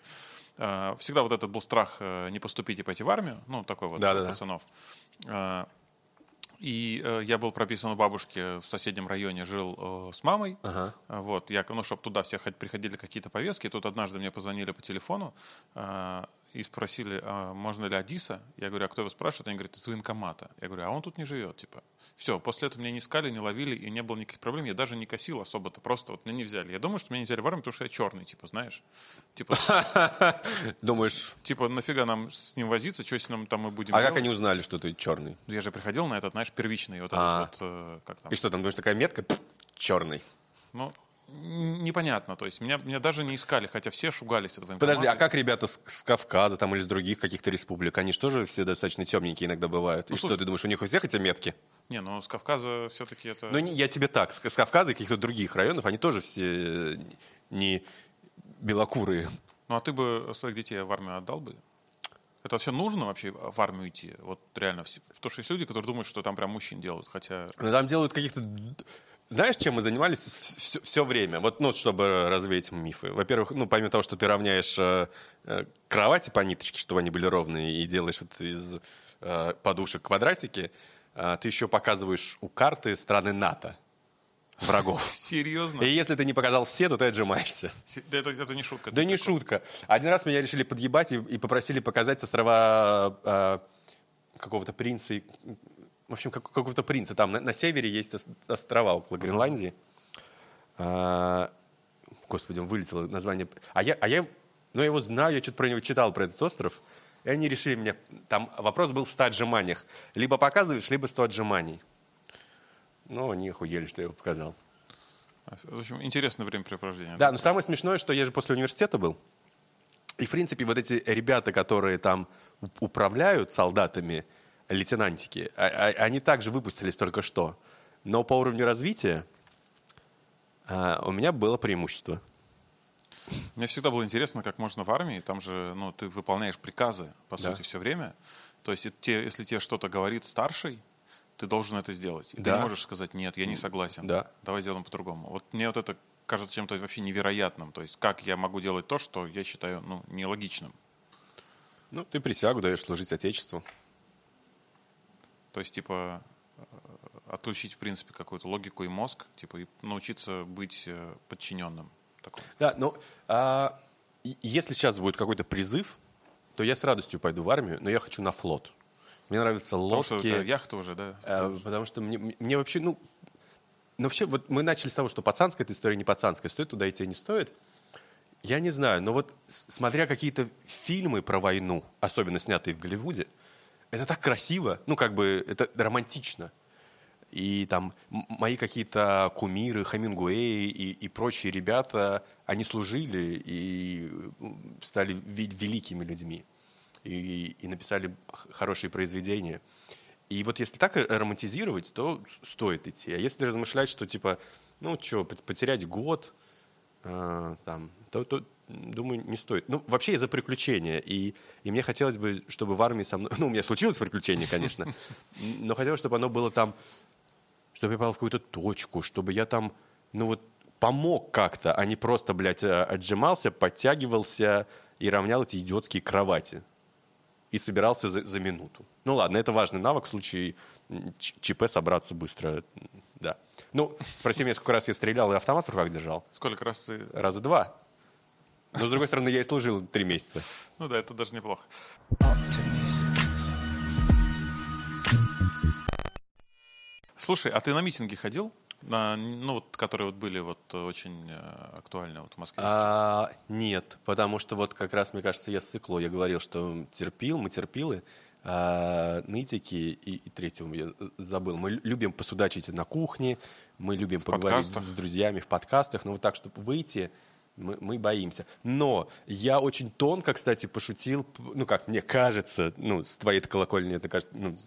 Э, всегда вот этот был страх э, не поступить и пойти в армию, ну, такой вот
Да-да-да.
у пацанов. Э, и э, я был прописан у бабушки в соседнем районе, жил э, с мамой.
Ага.
Э, Вот, я, ну, чтобы туда все ход- приходили какие-то повестки. Тут однажды мне позвонили по телефону э, и спросили, а можно ли Адиса? Я говорю, а кто его спрашивает? Они говорят, из военкомата. Я говорю, а он тут не живет, типа. Все, после этого меня не искали, не ловили, и не было никаких проблем. Я даже не косил особо-то, просто вот меня не взяли. Я думаю, что меня не взяли в армию, потому что я черный, типа, знаешь. Типа,
Думаешь,
типа нафига нам с ним возиться, что с ним там мы будем
а как они узнали, что ты черный?
Я же приходил на этот, знаешь, первичный, вот этот
А.
вот, э, как там,
И что там, думаешь, такая метка? Черный.
ну, непонятно, то есть меня, меня даже не искали, хотя все шугались военкомата.
Подожди, а как ребята с, с Кавказа там или с других каких-то республик? Они же тоже все достаточно темненькие иногда бывают. И
Ну,
что,
слушай-
ты думаешь, у них у всех эти метки?
Не, ну с Кавказа все-таки это...
Ну, не- я тебе так, с, с Кавказа и каких-то других районов, они тоже все э, не белокурые.
Ну а ты бы своих детей в армию отдал бы? Это вообще нужно вообще в армию идти? Вот реально, все- потому что есть люди, которые думают, что там прям мужчин делают, хотя...
Но там делают каких-то... Знаешь, чем мы занимались все, время? Вот, ну, чтобы развеять мифы. Во-первых, ну, помимо того, что ты равняешь э, э, кровати по ниточке, чтобы они были ровные, и делаешь вот из э, подушек квадратики, э, ты еще показываешь у карты страны НАТО врагов.
Серьезно?
И если ты не показал все, то ты отжимаешься.
Да это, это не шутка.
Да не
прикол.
шутка. Один раз меня решили подъебать и, и попросили показать острова э, какого-то принца. и- В общем, как- какого-то принца. Там на, на севере есть ос- острова около Гренландии. А, господи, он вылетело название. А я, а я, ну, я его знаю, я что-то про него читал, про этот остров. И они решили мне... Там вопрос был в 100 отжиманиях. Либо показываешь, либо 100 отжиманий. Ну, они охуели, что я его показал.
В общем, интересное времяпрепровождение.
Да, но самое смешное, что я же после университета был. И, в принципе, вот эти ребята, которые там управляют солдатами, лейтенантики, а- а- они также выпустились только что. Но по уровню развития а, у меня было преимущество.
Мне всегда было интересно, как можно в армии, там же, ну, ты выполняешь приказы, по
Да.
сути, все время. То есть, если тебе что-то говорит старший, ты должен это сделать. И ты
Да.
не можешь сказать, нет, я не согласен.
Да.
Давай сделаем по-другому. Вот мне вот это кажется чем-то вообще невероятным. То есть, как я могу делать то, что я считаю, ну, нелогичным.
Ну, ты присягу даешь служить Отечеству.
То есть, типа, э, отключить, в принципе, какую-то логику и мозг, типа, и научиться быть э, подчиненным. Такому.
Да, ну, а, если сейчас будет какой-то призыв, то я с радостью пойду в армию, но я хочу на флот. Мне нравятся
Потому
лодки.
что это яхта уже, да?
Э, Потому что мне, мне вообще, ну, ну, вообще, вот мы начали с того, что пацанская эта история, не пацанская, стоит туда идти, не стоит. Я не знаю, но вот смотря какие-то фильмы про войну, особенно снятые в Голливуде, это так красиво, ну, как бы, это романтично. И там мои какие-то кумиры, Хемингуэй и, и прочие ребята, они служили и стали великими людьми. И, и написали хорошие произведения. И вот если так р- романтизировать, то стоит идти. А если размышлять, что типа, ну что, потерять год, э, там, то, то, думаю, не стоит. Ну, вообще я за приключения. И, и мне хотелось бы, чтобы в армии со мной... Ну, у меня случилось приключение, конечно. Но хотелось, чтобы оно было там, чтобы я попал в какую-то точку, чтобы я там, ну вот, помог как-то, а не просто, блядь, э, отжимался, подтягивался и равнял эти идиотские кровати. И собирался за, за минуту. Ну ладно, это важный навык в случае ЧП собраться быстро. Да. Ну, спроси меня, сколько раз я стрелял и автомат в руках держал.
Сколько раз ты...
Раза два. Но, с другой стороны, я и служил три месяца.
Ну да, это даже неплохо. Слушай, а ты на митинги ходил? На, ну, вот, которые вот были вот очень э, актуальны вот в Москве сейчас.
А, нет, потому что вот как раз, мне кажется, я ссыкло, я говорил, что терпил, мы терпилы, а, нытики и, и третьего я забыл. Мы лю- любим посудачить на кухне, мы любим поговорить
подкастах.
с друзьями в подкастах, но вот так, чтобы выйти Мы, мы боимся. Но я очень тонко, кстати, пошутил, ну как мне кажется, ну с твоей колокольни это кажется, ну,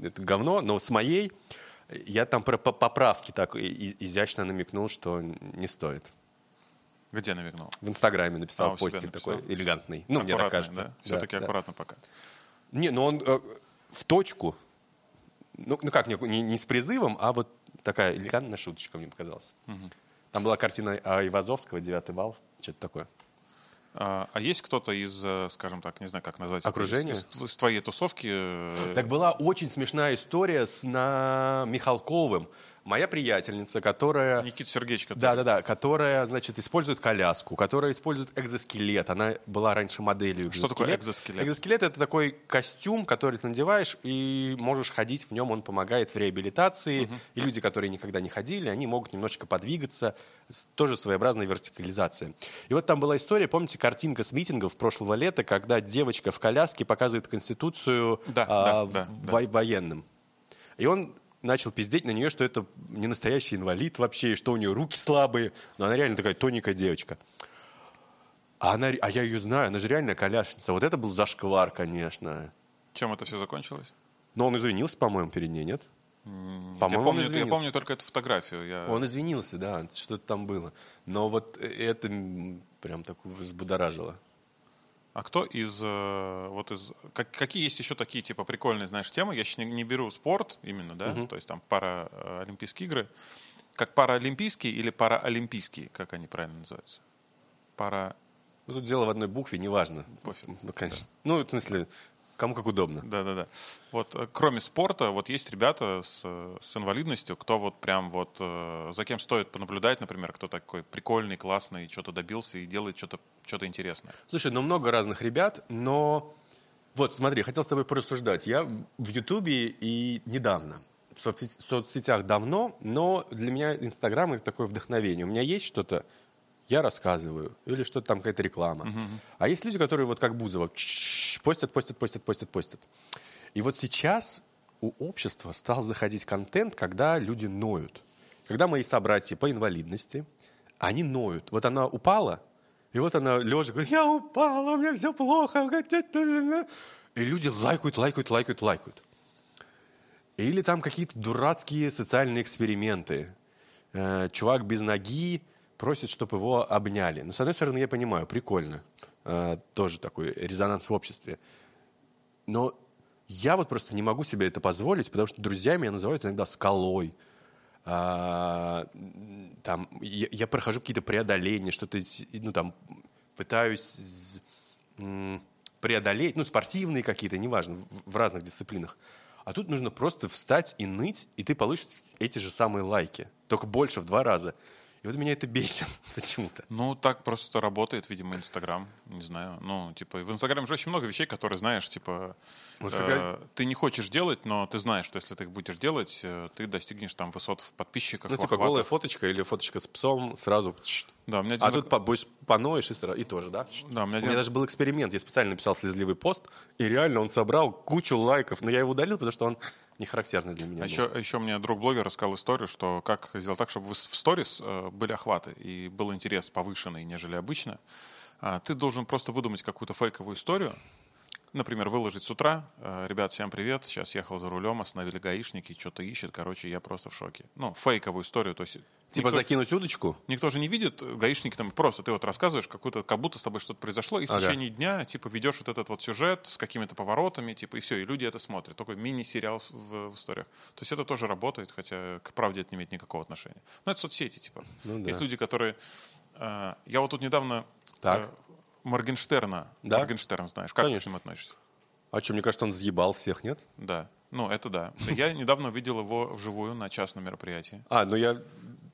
это говно, но с моей я там про по- поправки так и- изящно намекнул, что не стоит.
Где намекнул?
В Инстаграме написал
А,
постик
написал.
такой элегантный. Ну, мне так кажется.
да? Все-таки
Да, да.
аккуратно пока.
Не, ну он э, в точку. Ну, ну как, не, не, не с призывом, а вот такая элегантная шуточка мне показалась. Там была картина Айвазовского, «Девятый вал», что-то такое.
А, а есть кто-то из, э, скажем так, не знаю, как назвать,
Окружения?
из, из- из твоей тусовки? э,
Так была очень смешная история с на Михалковым. Моя приятельница, которая...
Никита Сергеевич, который-
Да-да-да, которая, значит, использует коляску, которая использует экзоскелет. Она была раньше моделью
Что такое экзоскелет?
Экзоскелет — это такой костюм, который ты надеваешь, и можешь ходить в нем, он помогает в реабилитации. И люди, которые никогда не ходили, они могут немножечко подвигаться. Тоже своеобразная вертикализация. И вот там была история, помните, картинка с митингов прошлого лета, когда девочка в коляске показывает Конституцию
Да,
а,
да, да,
в-
да.
во- военным. И он начал пиздеть на нее, что это не настоящий инвалид вообще, что у нее руки слабые. Но она реально такая тоненькая девочка. А, она, а я ее знаю, она же реальная колясница. Вот это был зашквар, конечно.
Чем это все закончилось?
Но он извинился, по-моему, перед ней, нет?
я,
По-моему, он
помню, я помню только эту фотографию. Я...
Он извинился, да, что-то там было. Но вот это прям так взбудоражило.
А кто из э, вот из как- какие есть еще такие типа прикольные, знаешь, темы? Я сейчас не, не беру спорт именно, да, то есть там параолимпийские игры, как параолимпийские или параолимпийские, как они правильно называются? Пара,
Ну, тут дело в одной букве, неважно.
Пофиг.
Ну, конечно. Ну, в смысле, кому как удобно.
да-да-да. Вот э, кроме спорта, вот есть ребята с, э, с инвалидностью, кто вот прям вот э, за кем стоит понаблюдать, например, кто такой прикольный, классный, что-то добился и делает что-то что-то интересное.
Слушай, ну много разных ребят, но вот смотри, хотел с тобой порассуждать. Я в Ютубе и недавно, в соцсет- соцсетях давно, но для меня Инстаграм это такое вдохновение. У меня есть что-то, я рассказываю, или что-то там какая-то реклама. А есть люди, которые вот как Бузова постят, постят, постят, постят, постят. И вот сейчас у общества стал заходить контент, когда люди ноют. Когда мои собратья по инвалидности, они ноют. Вот она упала, и вот она лежа говорит, я упала, у меня все плохо. И люди лайкают, лайкают, лайкают, лайкают. Или там какие-то дурацкие социальные эксперименты. Э, чувак без ноги просит, чтобы его обняли. Ну, с одной стороны, я понимаю, прикольно. Э, тоже такой резонанс в обществе. Но я вот просто не могу себе это позволить, потому что друзья меня называют иногда скалой. А, там, я, я прохожу какие-то преодоления, что-то, ну, там, пытаюсь преодолеть, ну, спортивные какие-то, неважно, в, в разных дисциплинах. А тут нужно просто встать и ныть, и ты получишь эти же самые лайки, только больше в два раза. И вот меня это бесит почему-то.
Ну, так просто работает, видимо, Инстаграм. Не знаю. Ну, типа, в Инстаграме же очень много вещей, которые, знаешь, типа,
Вот
э,
когда-
ты не хочешь делать, но ты знаешь, что если ты их будешь делать, э, ты достигнешь там высот в подписчиках,
Ну, типа голая фоточка или фоточка с псом сразу.
Да, у меня
А
один-
тут побольше поноешь и сразу. И тоже, да?
Да, у меня
У
один-
меня даже был эксперимент. Я специально написал слезливый пост, и реально он собрал кучу лайков. Но я его удалил, потому что он не характерный для меня.
А еще, еще мне друг-блогер рассказал историю, что как сделать так, чтобы в в сторис э, были охваты и был интерес повышенный, нежели обычно. А, Ты должен просто выдумать какую-то фейковую историю, Например, выложить с утра, э, ребят, всем привет, сейчас ехал за рулем, остановили гаишники, что-то ищет, короче, я просто в шоке. Ну, фейковую историю, то есть...
Типа
никто-
закинуть удочку?
Никто же не видит, э, гаишники там просто, ты вот рассказываешь, какую-то, как будто с тобой что-то произошло, и в
Ага.
течение дня, типа, ведешь вот этот вот сюжет с какими-то поворотами, типа, и все, и люди это смотрят. Такой мини-сериал в, в- в историях. То есть это тоже работает, хотя к правде это не имеет никакого отношения. Но это соцсети, типа.
Ну да.
Есть люди, которые... э, я вот тут недавно...
Так.
Моргенштерна.
Да?
Моргенштерн знаешь. Как
Конечно.
ты к нему относишься?
А что, мне кажется, он съебал всех, нет?
Да. Ну, это да. Я недавно видел его вживую на частном мероприятии.
А, ну я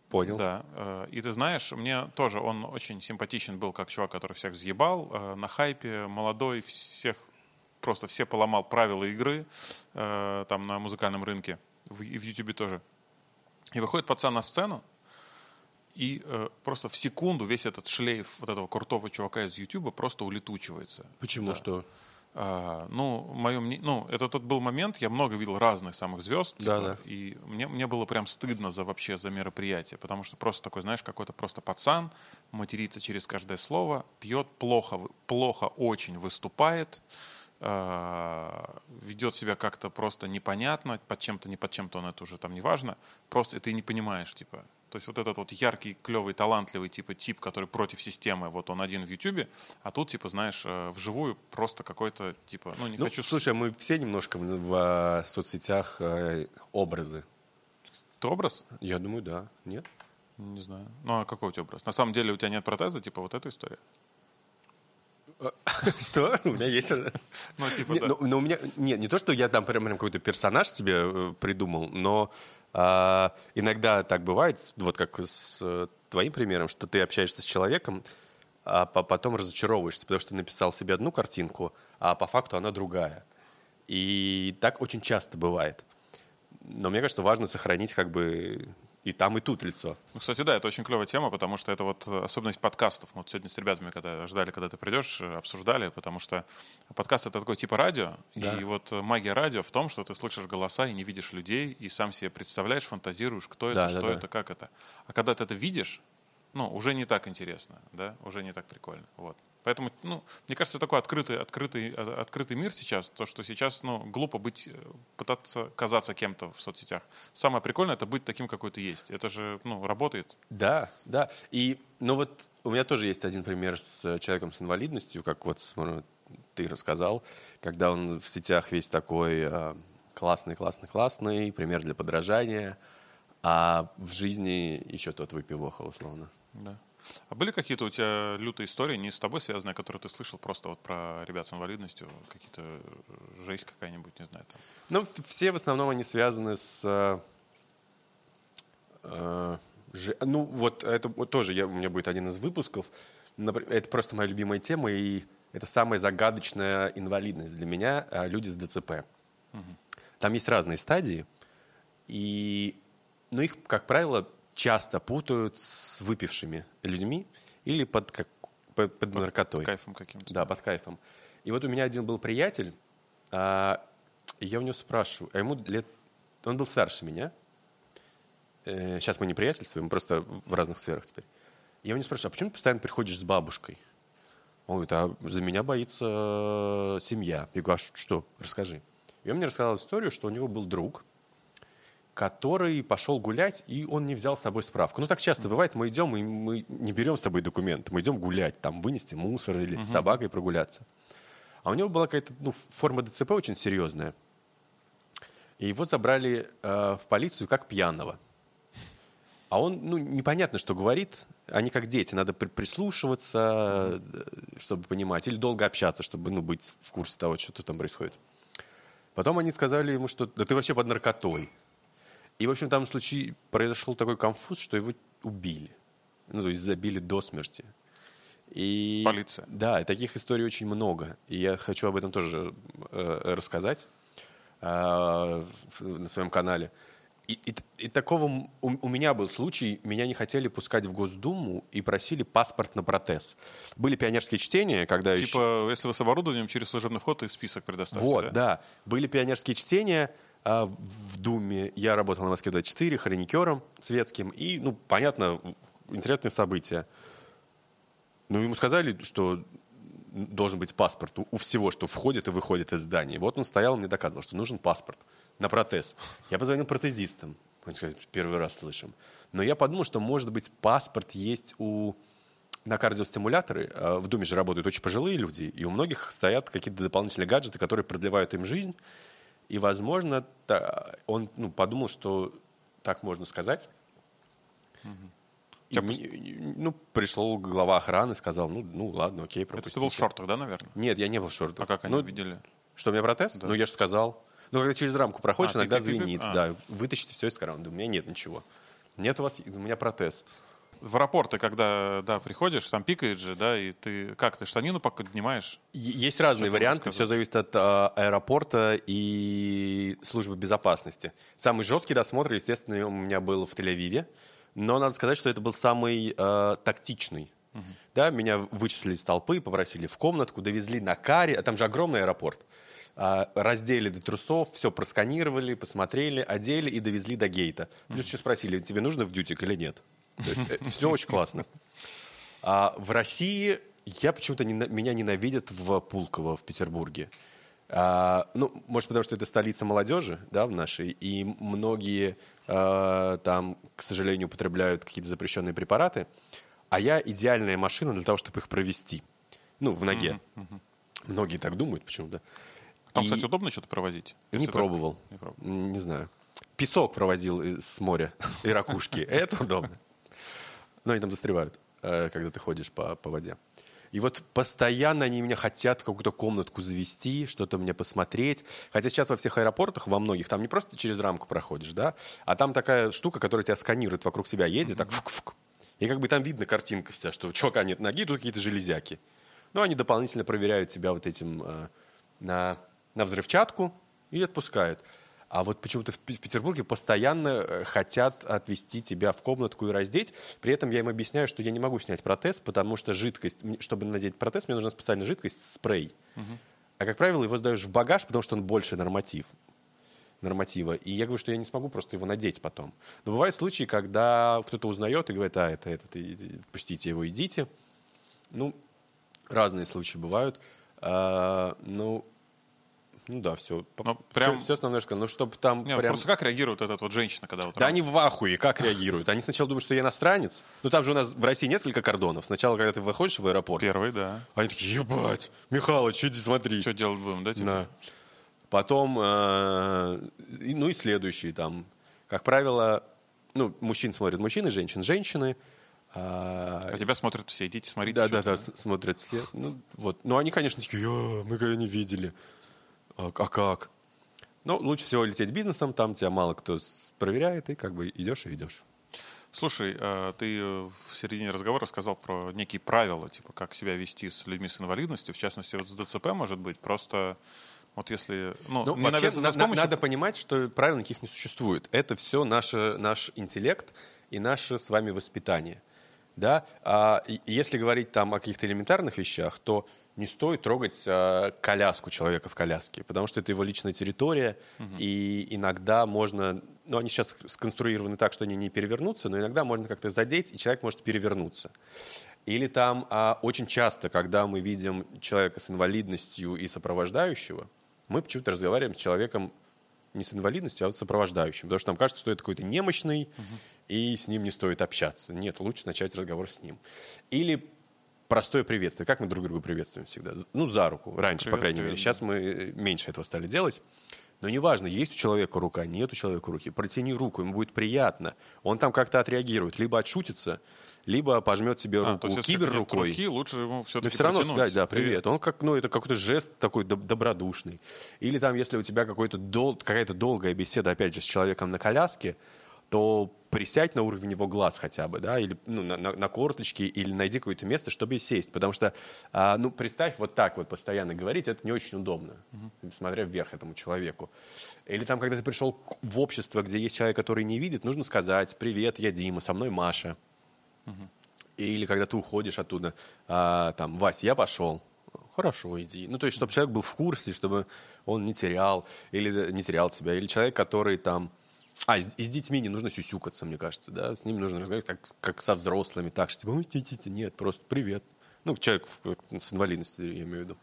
понял.
Да. э, И ты знаешь, мне тоже он очень симпатичен был, как чувак, который всех взъебал. э, На хайпе, молодой, всех просто все поломал правила игры э, там на музыкальном рынке. И в Ютубе тоже. И выходит пацан на сцену, и э, просто в секунду весь этот шлейф вот этого крутого чувака из Ютуба просто улетучивается.
Почему
Да.
что?
А, ну, мое мнение, ну, это тот был момент, я много видел разных самых звезд,
Да,
типа,
да.
и мне, мне было прям стыдно за вообще за мероприятие, потому что просто такой, знаешь, какой-то просто пацан, матерится через каждое слово, пьет плохо, плохо очень выступает, ведет себя как-то просто непонятно, под чем-то, не под чем-то он это уже там не важно, просто ты не понимаешь, типа, то есть вот этот вот яркий, клевый, талантливый типа тип, который против системы, вот он один в Ютубе, а тут типа, знаешь, э, вживую просто какой-то типа, ну не
Ну,
хочу...
слушай, мы все немножко в, в, э, соцсетях э, образы.
Ты образ?
Я думаю, да. Нет?
Не знаю. Ну а какой у тебя образ? На самом деле у тебя нет протеза, типа вот эта история?
Что? У меня есть...
Ну типа да.
ну, но у меня нет, не то, что я там прям, какой-то персонаж себе э, придумал, но а, иногда так бывает, вот как с э, твоим примером, что ты общаешься с человеком, а по- потом разочаровываешься, потому что написал себе одну картинку, а по факту она другая. И так очень часто бывает. Но мне кажется, важно сохранить как бы и там, и тут лицо.
Ну, кстати, да, это очень клевая тема, потому что это вот особенность подкастов. Мы вот сегодня с ребятами, когда ждали, когда ты придешь, обсуждали, потому что подкаст — это такой типа радио,
Да.
и вот э, магия радио в том, что ты слышишь голоса и не видишь людей, и сам себе представляешь, фантазируешь, кто это,
Да,
что
да, да.
это, как это. А когда ты это видишь, ну, уже не так интересно, да, уже не так прикольно, вот. Поэтому, ну, мне кажется, такой открытый, открытый, э, открытый мир сейчас, то, что сейчас, ну, глупо быть, э, пытаться казаться кем-то в соцсетях. Самое прикольное — это быть таким, какой ты есть. Это же, ну, работает.
Да, да. И, ну вот у меня тоже есть один пример с человеком с инвалидностью, как вот смотрю, ты рассказал, когда он в сетях весь такой э, классный, классный, классный, пример для подражания, а в жизни еще тот выпивоха, условно.
Да. А были какие-то у тебя лютые истории, не с тобой связанные, которые ты слышал просто вот про ребят с инвалидностью, какие-то э, жесть какая-нибудь, не знаю, там.
Ну, все в основном они связаны с... э, э, же- ну, вот это вот тоже я, у меня будет один из выпусков. Это просто моя любимая тема, и это самая загадочная инвалидность для меня э, люди с ДЦП. Там есть разные стадии, и, но их, как правило, часто путают с выпившими людьми или под, как, под, под наркотой.
Кайфом каким-то.
Да, под кайфом. И вот у меня один был приятель, а, и я у него спрашиваю, а ему лет... Он был старше меня. Э, сейчас мы не приятельствуем, мы просто в разных сферах теперь. Я у него спрашиваю, а почему ты постоянно приходишь с бабушкой? Он говорит, а за меня боится семья. Я говорю, а что? Расскажи. И он мне рассказал историю, что у него был друг, который пошел гулять, и он не взял с собой справку. Ну, так часто бывает, мы идем, и мы не берем с собой документы, мы идем гулять, там, вынести мусор или с собакой прогуляться. А у него была какая-то ну, форма ДЦП очень серьезная. И его забрали э, в полицию как пьяного. А он, ну, непонятно, что говорит. Они как дети, надо при- прислушиваться, э, чтобы понимать, или долго общаться, чтобы, ну, быть в курсе того, что там происходит. Потом они сказали ему, что да ты вообще под наркотой. И, в общем, там случай произошел такой конфуз, что его убили. Ну, то есть забили до смерти. И,
Полиция.
Да, и таких историй очень много. И я хочу об этом тоже э, рассказать э, на своем канале. И, и- и такого у, у меня был случай, меня не хотели пускать в Госдуму и просили паспорт на протез. Были пионерские чтения, когда еще-
Типа, если вы с оборудованием, через служебный вход и список предоставьте,
вот,
да?
да? Были пионерские чтения в Думе. Я работал на Москве-24 хроникером светским. И, ну, понятно, интересные события. Ну, ему сказали, что должен быть паспорт у, всего, что входит и выходит из здания. Вот он стоял мне доказывал, что нужен паспорт на протез. Я позвонил протезистам. Они сказали, первый раз слышим. Но я подумал, что, может быть, паспорт есть у на кардиостимуляторы. э, В Думе же работают очень пожилые люди, и у многих стоят какие-то дополнительные гаджеты, которые продлевают им жизнь. И, возможно, он ну, подумал, что так можно сказать. И
Я
ми- ну, пришел глава охраны, сказал, ну, ну ладно, окей,
Это ты
пропустите.
был в шортах, да, наверное?
Нет, я не был в шортах.
А как они
Ну,
видели?
Что, у меня протез?
Да.
Ну, я же сказал. Ну, когда через рамку проходишь,
А, ты-
иногда
ты- ты-
звенит.
а.
Да, вытащите все из кармана. Да, у меня нет ничего. Нет у вас, у меня протез.
В аэропорты, когда, да, приходишь, там пикает же, да, и ты, как, ты штанину поднимаешь?
Есть разные
Что ты
варианты, все зависит от а, аэропорта и службы безопасности. Самый жесткий досмотр, естественно, у меня был в Тель-Авиве, но надо сказать, что это был самый а, тактичный Да, меня вычислили из толпы, попросили в комнатку, довезли на каре, а там же огромный аэропорт. А, раздели до трусов, все просканировали, посмотрели, одели и довезли до гейта. Плюс еще спросили, тебе нужно в дютик или нет. То есть все очень классно. А в России я почему-то не, меня ненавидят в Пулково, в Петербурге. А, ну, может, потому что это столица молодежи, да, в нашей, и многие а, там, к сожалению, употребляют какие-то запрещенные препараты, а я идеальная машина для того, чтобы их провести. Ну, в ноге. Mm-hmm. Mm-hmm. Многие так думают почему-то.
Там, и... кстати, удобно что-то проводить?
Не пробовал. не пробовал. Не знаю. Песок провозил с моря и ракушки. Это удобно. Но они там застревают, э, когда ты ходишь по, по воде. И вот постоянно они меня хотят в какую-то комнатку завести, что-то мне посмотреть. Хотя сейчас во всех аэропортах, во многих, там не просто через рамку проходишь, да, а там такая штука, которая тебя сканирует вокруг себя, едет, так фук-фук. И как бы там видно картинка вся, что у чувака нет ноги, тут какие-то железяки. Ну, они дополнительно проверяют тебя вот этим э, на, на взрывчатку и отпускают. А вот почему-то в Петербурге постоянно э, хотят отвести тебя в комнатку и раздеть. При этом я им объясняю, что я не могу снять протез, потому что жидкость, чтобы надеть протез, мне нужна специальная жидкость, спрей. Угу. А, как правило, его сдаешь в багаж, потому что он больше норматив норматива. И я говорю, что я не смогу просто его надеть потом. Но бывают случаи, когда кто-то узнает и говорит, а, это, это, пустите его, идите. Ну, разные случаи бывают. А, ну, ну да, все.
Ну, прям...
все, все основное, что, ну, чтобы там
Не,
прям...
Просто как реагирует этот вот женщина, когда вот...
Да они в ахуе, как реагируют? Они сначала думают, что я иностранец. Ну, там же у нас в России несколько кордонов. Сначала, когда ты выходишь в аэропорт...
Первый, да.
Они такие, ебать, Михалыч, иди смотри.
Что делать будем, да? Типа?
Да. Потом, э, ну и следующий там. Как правило, ну, мужчин смотрят мужчины, женщин женщины.
А, а тебя смотрят все, идите смотрите.
Да, да, да, смотрят все. Ну, вот. Ну, они, конечно, такие, мы когда не видели. А, а как? Ну, лучше всего лететь бизнесом, там тебя мало кто проверяет, и как бы идешь и идешь.
Слушай, а ты в середине разговора сказал про некие правила, типа как себя вести с людьми с инвалидностью, в частности, вот с ДЦП, может быть, просто вот если...
Ну, ну вообще, на, помощью... надо понимать, что правил никаких не существует. Это все наше, наш интеллект и наше с вами воспитание. Да? А если говорить там о каких-то элементарных вещах, то не стоит трогать э, коляску человека в коляске, потому что это его личная территория, угу. и иногда можно, ну они сейчас сконструированы так, что они не перевернутся, но иногда можно как-то задеть, и человек может перевернуться. Или там а, очень часто, когда мы видим человека с инвалидностью и сопровождающего, мы почему-то разговариваем с человеком не с инвалидностью, а с сопровождающим, потому что нам кажется, что это какой-то немощный, угу. и с ним не стоит общаться. Нет, лучше начать разговор с ним. Или простое приветствие. Как мы друг друга приветствуем всегда? Ну, за руку. Раньше, привет, по крайней привет, мере. Сейчас мы э, меньше этого стали делать. Но неважно, есть у человека рука, нет у человека руки. Протяни руку, ему будет приятно. Он там как-то отреагирует. Либо отшутится, либо пожмет себе руку а, кибер рукой.
Руки, лучше ему все-таки
Но все равно сказать, да, привет. привет. Он как, ну, это какой-то жест такой добродушный. Или там, если у тебя какой-то дол, какая-то долгая беседа, опять же, с человеком на коляске, то присядь на уровень его глаз хотя бы, да, или ну, на, на, на корточки, или найди какое-то место, чтобы сесть. Потому что, а, ну, представь, вот так вот постоянно говорить, это не очень удобно, угу. смотря вверх этому человеку. Или там, когда ты пришел в общество, где есть человек, который не видит, нужно сказать, привет, я Дима, со мной Маша. Угу. Или когда ты уходишь оттуда, а, там, Вася, я пошел. Хорошо, иди. Ну, то есть, чтобы человек был в курсе, чтобы он не терял, или не терял тебя. Или человек, который там а, и с, и с детьми не нужно сюсюкаться, мне кажется, да, с ними нужно разговаривать как, как со взрослыми, так что, типа, тите, нет, просто привет. Ну, человек с инвалидностью, я имею в виду.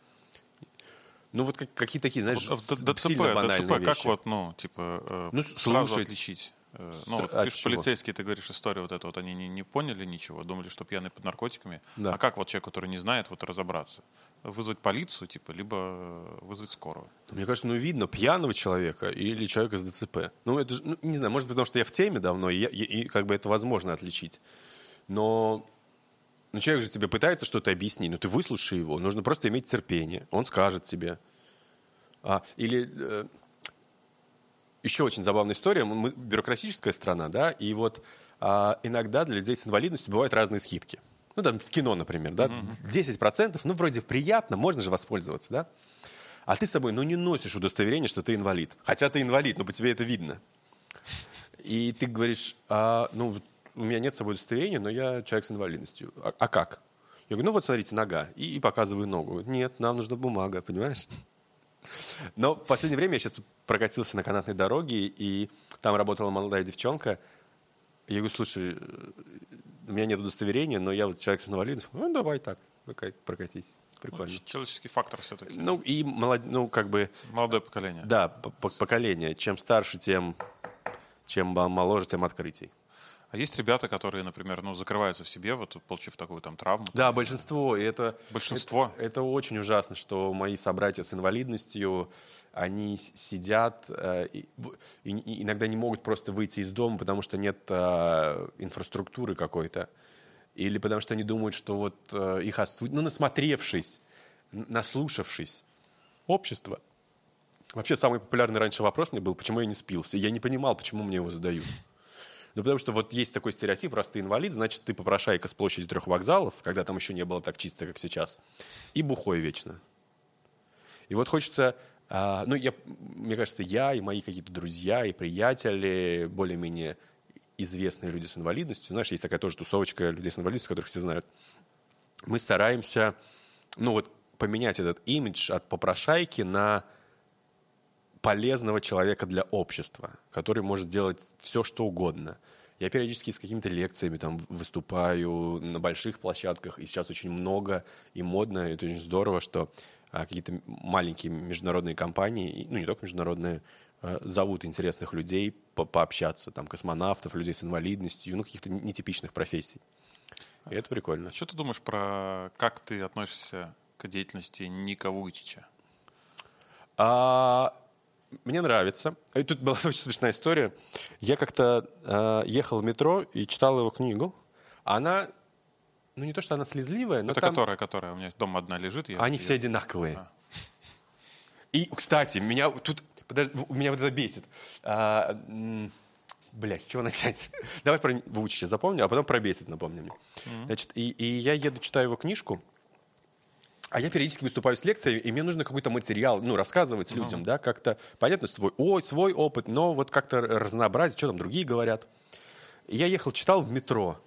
Ну, вот как, какие такие, знаешь, вот, ДЦП, сильно банальные ДЦП,
вещи. как вот, ну, типа, э, ну, сразу слушать. отличить? Э, ну, вот, ты полицейские, ты говоришь историю вот эту, вот они не, не поняли ничего, думали, что пьяный под наркотиками. Да. А как вот человек, который не знает, вот разобраться? Вызвать полицию, типа, либо э, вызвать скорую?
Мне кажется, ну, видно пьяного человека или человека с ДЦП. Ну, это же, ну, не знаю, может быть, потому что я в теме давно, и, я, и, и как бы это возможно отличить. Но ну, человек же тебе пытается что-то объяснить, но ты выслушай его. Нужно просто иметь терпение. Он скажет тебе. А, или э, еще очень забавная история. Мы бюрократическая страна, да, и вот а, иногда для людей с инвалидностью бывают разные скидки. Ну, там, в кино, например, да, mm-hmm. 10%, ну, вроде приятно, можно же воспользоваться, да. А ты с собой, ну, не носишь удостоверение, что ты инвалид. Хотя ты инвалид, но по тебе это видно. И ты говоришь, а, ну, у меня нет с собой удостоверения, но я человек с инвалидностью. А, а как? Я говорю, ну вот смотрите, нога. И, и показываю ногу. Нет, нам нужна бумага, понимаешь? Но в последнее время я сейчас прокатился на канатной дороге, и там работала молодая девчонка. Я говорю, слушай, у меня нет удостоверения, но я вот человек с инвалидностью. Ну, давай так, прокатись. Прикольно. Ну,
человеческий фактор все-таки.
Ну, и молод... ну, как бы...
Молодое поколение.
Да, поколение. Чем старше, тем, чем моложе, тем открытий.
А есть ребята, которые, например, ну, закрываются в себе, вот получив такую там травму.
Да, большинство. И это,
большинство.
Это, это очень ужасно, что мои собратья с инвалидностью, они сидят э, и, и иногда не могут просто выйти из дома, потому что нет э, инфраструктуры какой-то. Или потому что они думают, что вот э, их осудят, ну, насмотревшись, наслушавшись. Общество. Вообще, самый популярный раньше вопрос мне был, почему я не спился. Я не понимал, почему мне его задают. Ну, потому что вот есть такой стереотип, раз ты инвалид, значит, ты попрошайка с площади трех вокзалов, когда там еще не было так чисто, как сейчас, и бухой вечно. И вот хочется, а, ну, я, мне кажется, я и мои какие-то друзья и приятели, более-менее известные люди с инвалидностью, знаешь, есть такая тоже тусовочка людей с инвалидностью, которых все знают, мы стараемся, ну, вот поменять этот имидж от попрошайки на полезного человека для общества, который может делать все, что угодно. Я периодически с какими-то лекциями там выступаю на больших площадках, и сейчас очень много и модно, и это очень здорово, что а, какие-то маленькие международные компании, ну не только международные, а, зовут интересных людей по пообщаться, там космонавтов, людей с инвалидностью, ну каких-то нетипичных профессий. И это прикольно.
Что ты думаешь про как ты относишься к деятельности Ника Вуйчича?
А, мне нравится. И тут была очень смешная история. Я как-то э, ехал в метро и читал его книгу. Она, ну не то, что она слезливая, но
Это
там...
которая, которая? У меня дома одна лежит.
Я, Они я... все одинаковые. А. И, кстати, меня тут... Подожди, меня вот это бесит. А, Блять, с чего начать? Давай про Вучича запомню, а потом про бесит напомни мне. Mm-hmm. Значит, и, и я еду, читаю его книжку, а я периодически выступаю с лекцией, и мне нужно какой-то материал, ну, рассказывать ну. людям, да, как-то, понятно, свой, ой, свой опыт, но вот как-то разнообразить, что там другие говорят. И я ехал, читал в метро,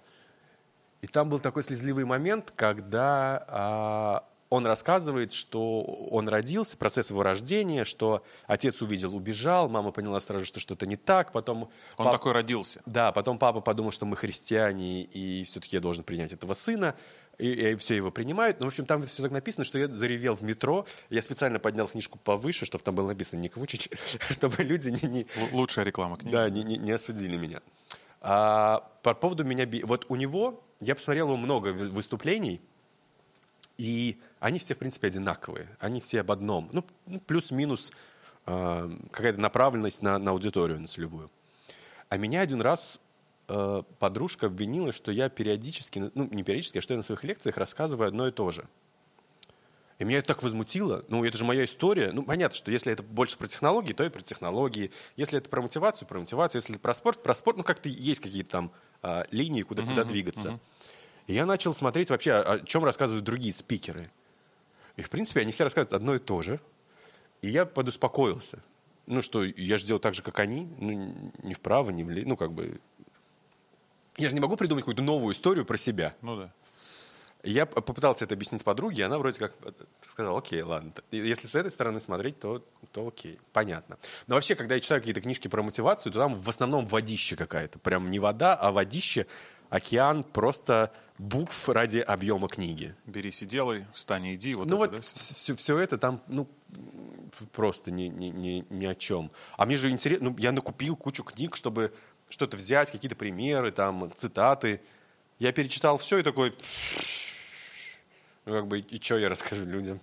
и там был такой слезливый момент, когда а, он рассказывает, что он родился, процесс его рождения, что отец увидел, убежал, мама поняла сразу, что что-то не так, потом...
Он пап... такой родился.
Да, потом папа подумал, что мы христиане, и все-таки я должен принять этого сына и, и все его принимают. Ну, в общем, там все так написано, что я заревел в метро. Я специально поднял книжку повыше, чтобы там было написано «Ник Вучич», чтобы люди не... не
Лучшая реклама книги.
Да, не, не, не осудили меня. А, по поводу меня... Вот у него, я посмотрел его много выступлений, и они все, в принципе, одинаковые. Они все об одном. Ну, ну плюс-минус э, какая-то направленность на, на аудиторию, на целевую. А меня один раз Э, подружка обвинила, что я периодически, ну не периодически, а что я на своих лекциях рассказываю одно и то же. И меня это так возмутило. Ну, это же моя история. Ну, понятно, что если это больше про технологии, то и про технологии. Если это про мотивацию, про мотивацию. Если это про спорт, про спорт. Ну, как-то есть какие-то там а, линии, куда, uh-huh, куда двигаться. Uh-huh. И я начал смотреть вообще, о, о чем рассказывают другие спикеры. И, в принципе, они все рассказывают одно и то же. И я подуспокоился. Ну, что я же делаю так же, как они. Ну, не вправо, не влево. Ну, как бы я же не могу придумать какую-то новую историю про себя.
Ну да.
Я попытался это объяснить подруге, она вроде как э, сказала, окей, ладно. Если с этой стороны смотреть, то, то окей, понятно. Но вообще, когда я читаю какие-то книжки про мотивацию, то там в основном водище какая-то. Прям не вода, а водище, океан, просто букв ради объема книги.
Берись и делай, встань и иди. Вот
ну это, вот да? все, все это там, ну, просто ни, ни, ни, ни о чем. А мне же интересно, ну, я накупил кучу книг, чтобы что-то взять, какие-то примеры, там, цитаты. Я перечитал все и такой, ну, как бы, и что я расскажу людям?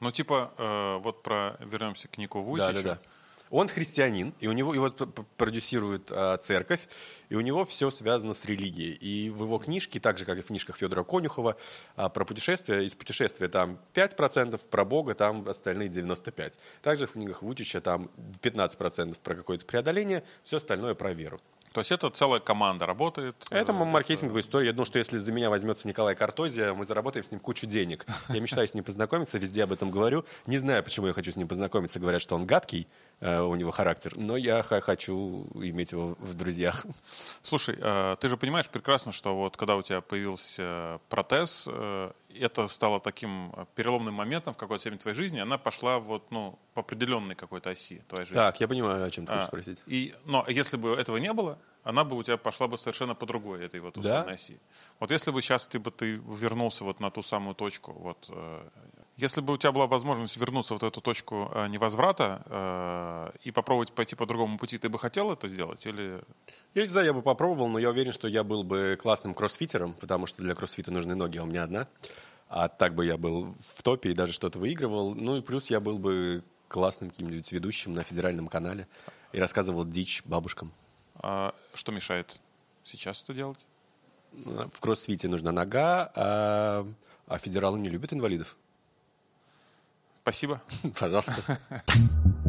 Ну, типа, э, вот про, вернемся к Нику Вусичу.
Да, да, да. Он христианин, и у него его продюсирует а, церковь, и у него все связано с религией. И в его книжке, так же, как и в книжках Федора Конюхова, а, про путешествия, из путешествия там 5%, про Бога там остальные 95%. Также в книгах Вучича там 15% про какое-то преодоление, все остальное про веру.
То есть это целая команда работает?
Это э, маркетинговая история. Я думаю, что если за меня возьмется Николай Картозия, мы заработаем с ним кучу денег. Я мечтаю с ним познакомиться, везде об этом говорю. Не знаю, почему я хочу с ним познакомиться. Говорят, что он гадкий. Э, у него характер. Но я хочу иметь его в друзьях.
Слушай, э, ты же понимаешь прекрасно, что вот когда у тебя появился протез, э, это стало таким переломным моментом в какой-то степени твоей жизни, она пошла вот, ну, по определенной какой-то оси твоей жизни.
Так, я понимаю, о чем ты хочешь
А,
спросить.
И, но если бы этого не было, она бы у тебя пошла бы совершенно по другой этой вот условной
Да?
оси. Вот если бы сейчас ты бы ты вернулся вот на ту самую точку, вот э, если бы у тебя была возможность вернуться вот в эту точку э, невозврата э, и попробовать пойти по другому пути, ты бы хотел это сделать или
Я не знаю, я бы попробовал, но я уверен, что я был бы классным кроссфитером, потому что для кроссфита нужны ноги, а у меня одна. А так бы я был в топе и даже что-то выигрывал. Ну и плюс я был бы классным каким-нибудь ведущим на федеральном канале и рассказывал дичь бабушкам.
а, что мешает сейчас это делать?
В кроссфите нужна нога, а, а федералы не любят инвалидов.
Спасибо.
Пожалуйста.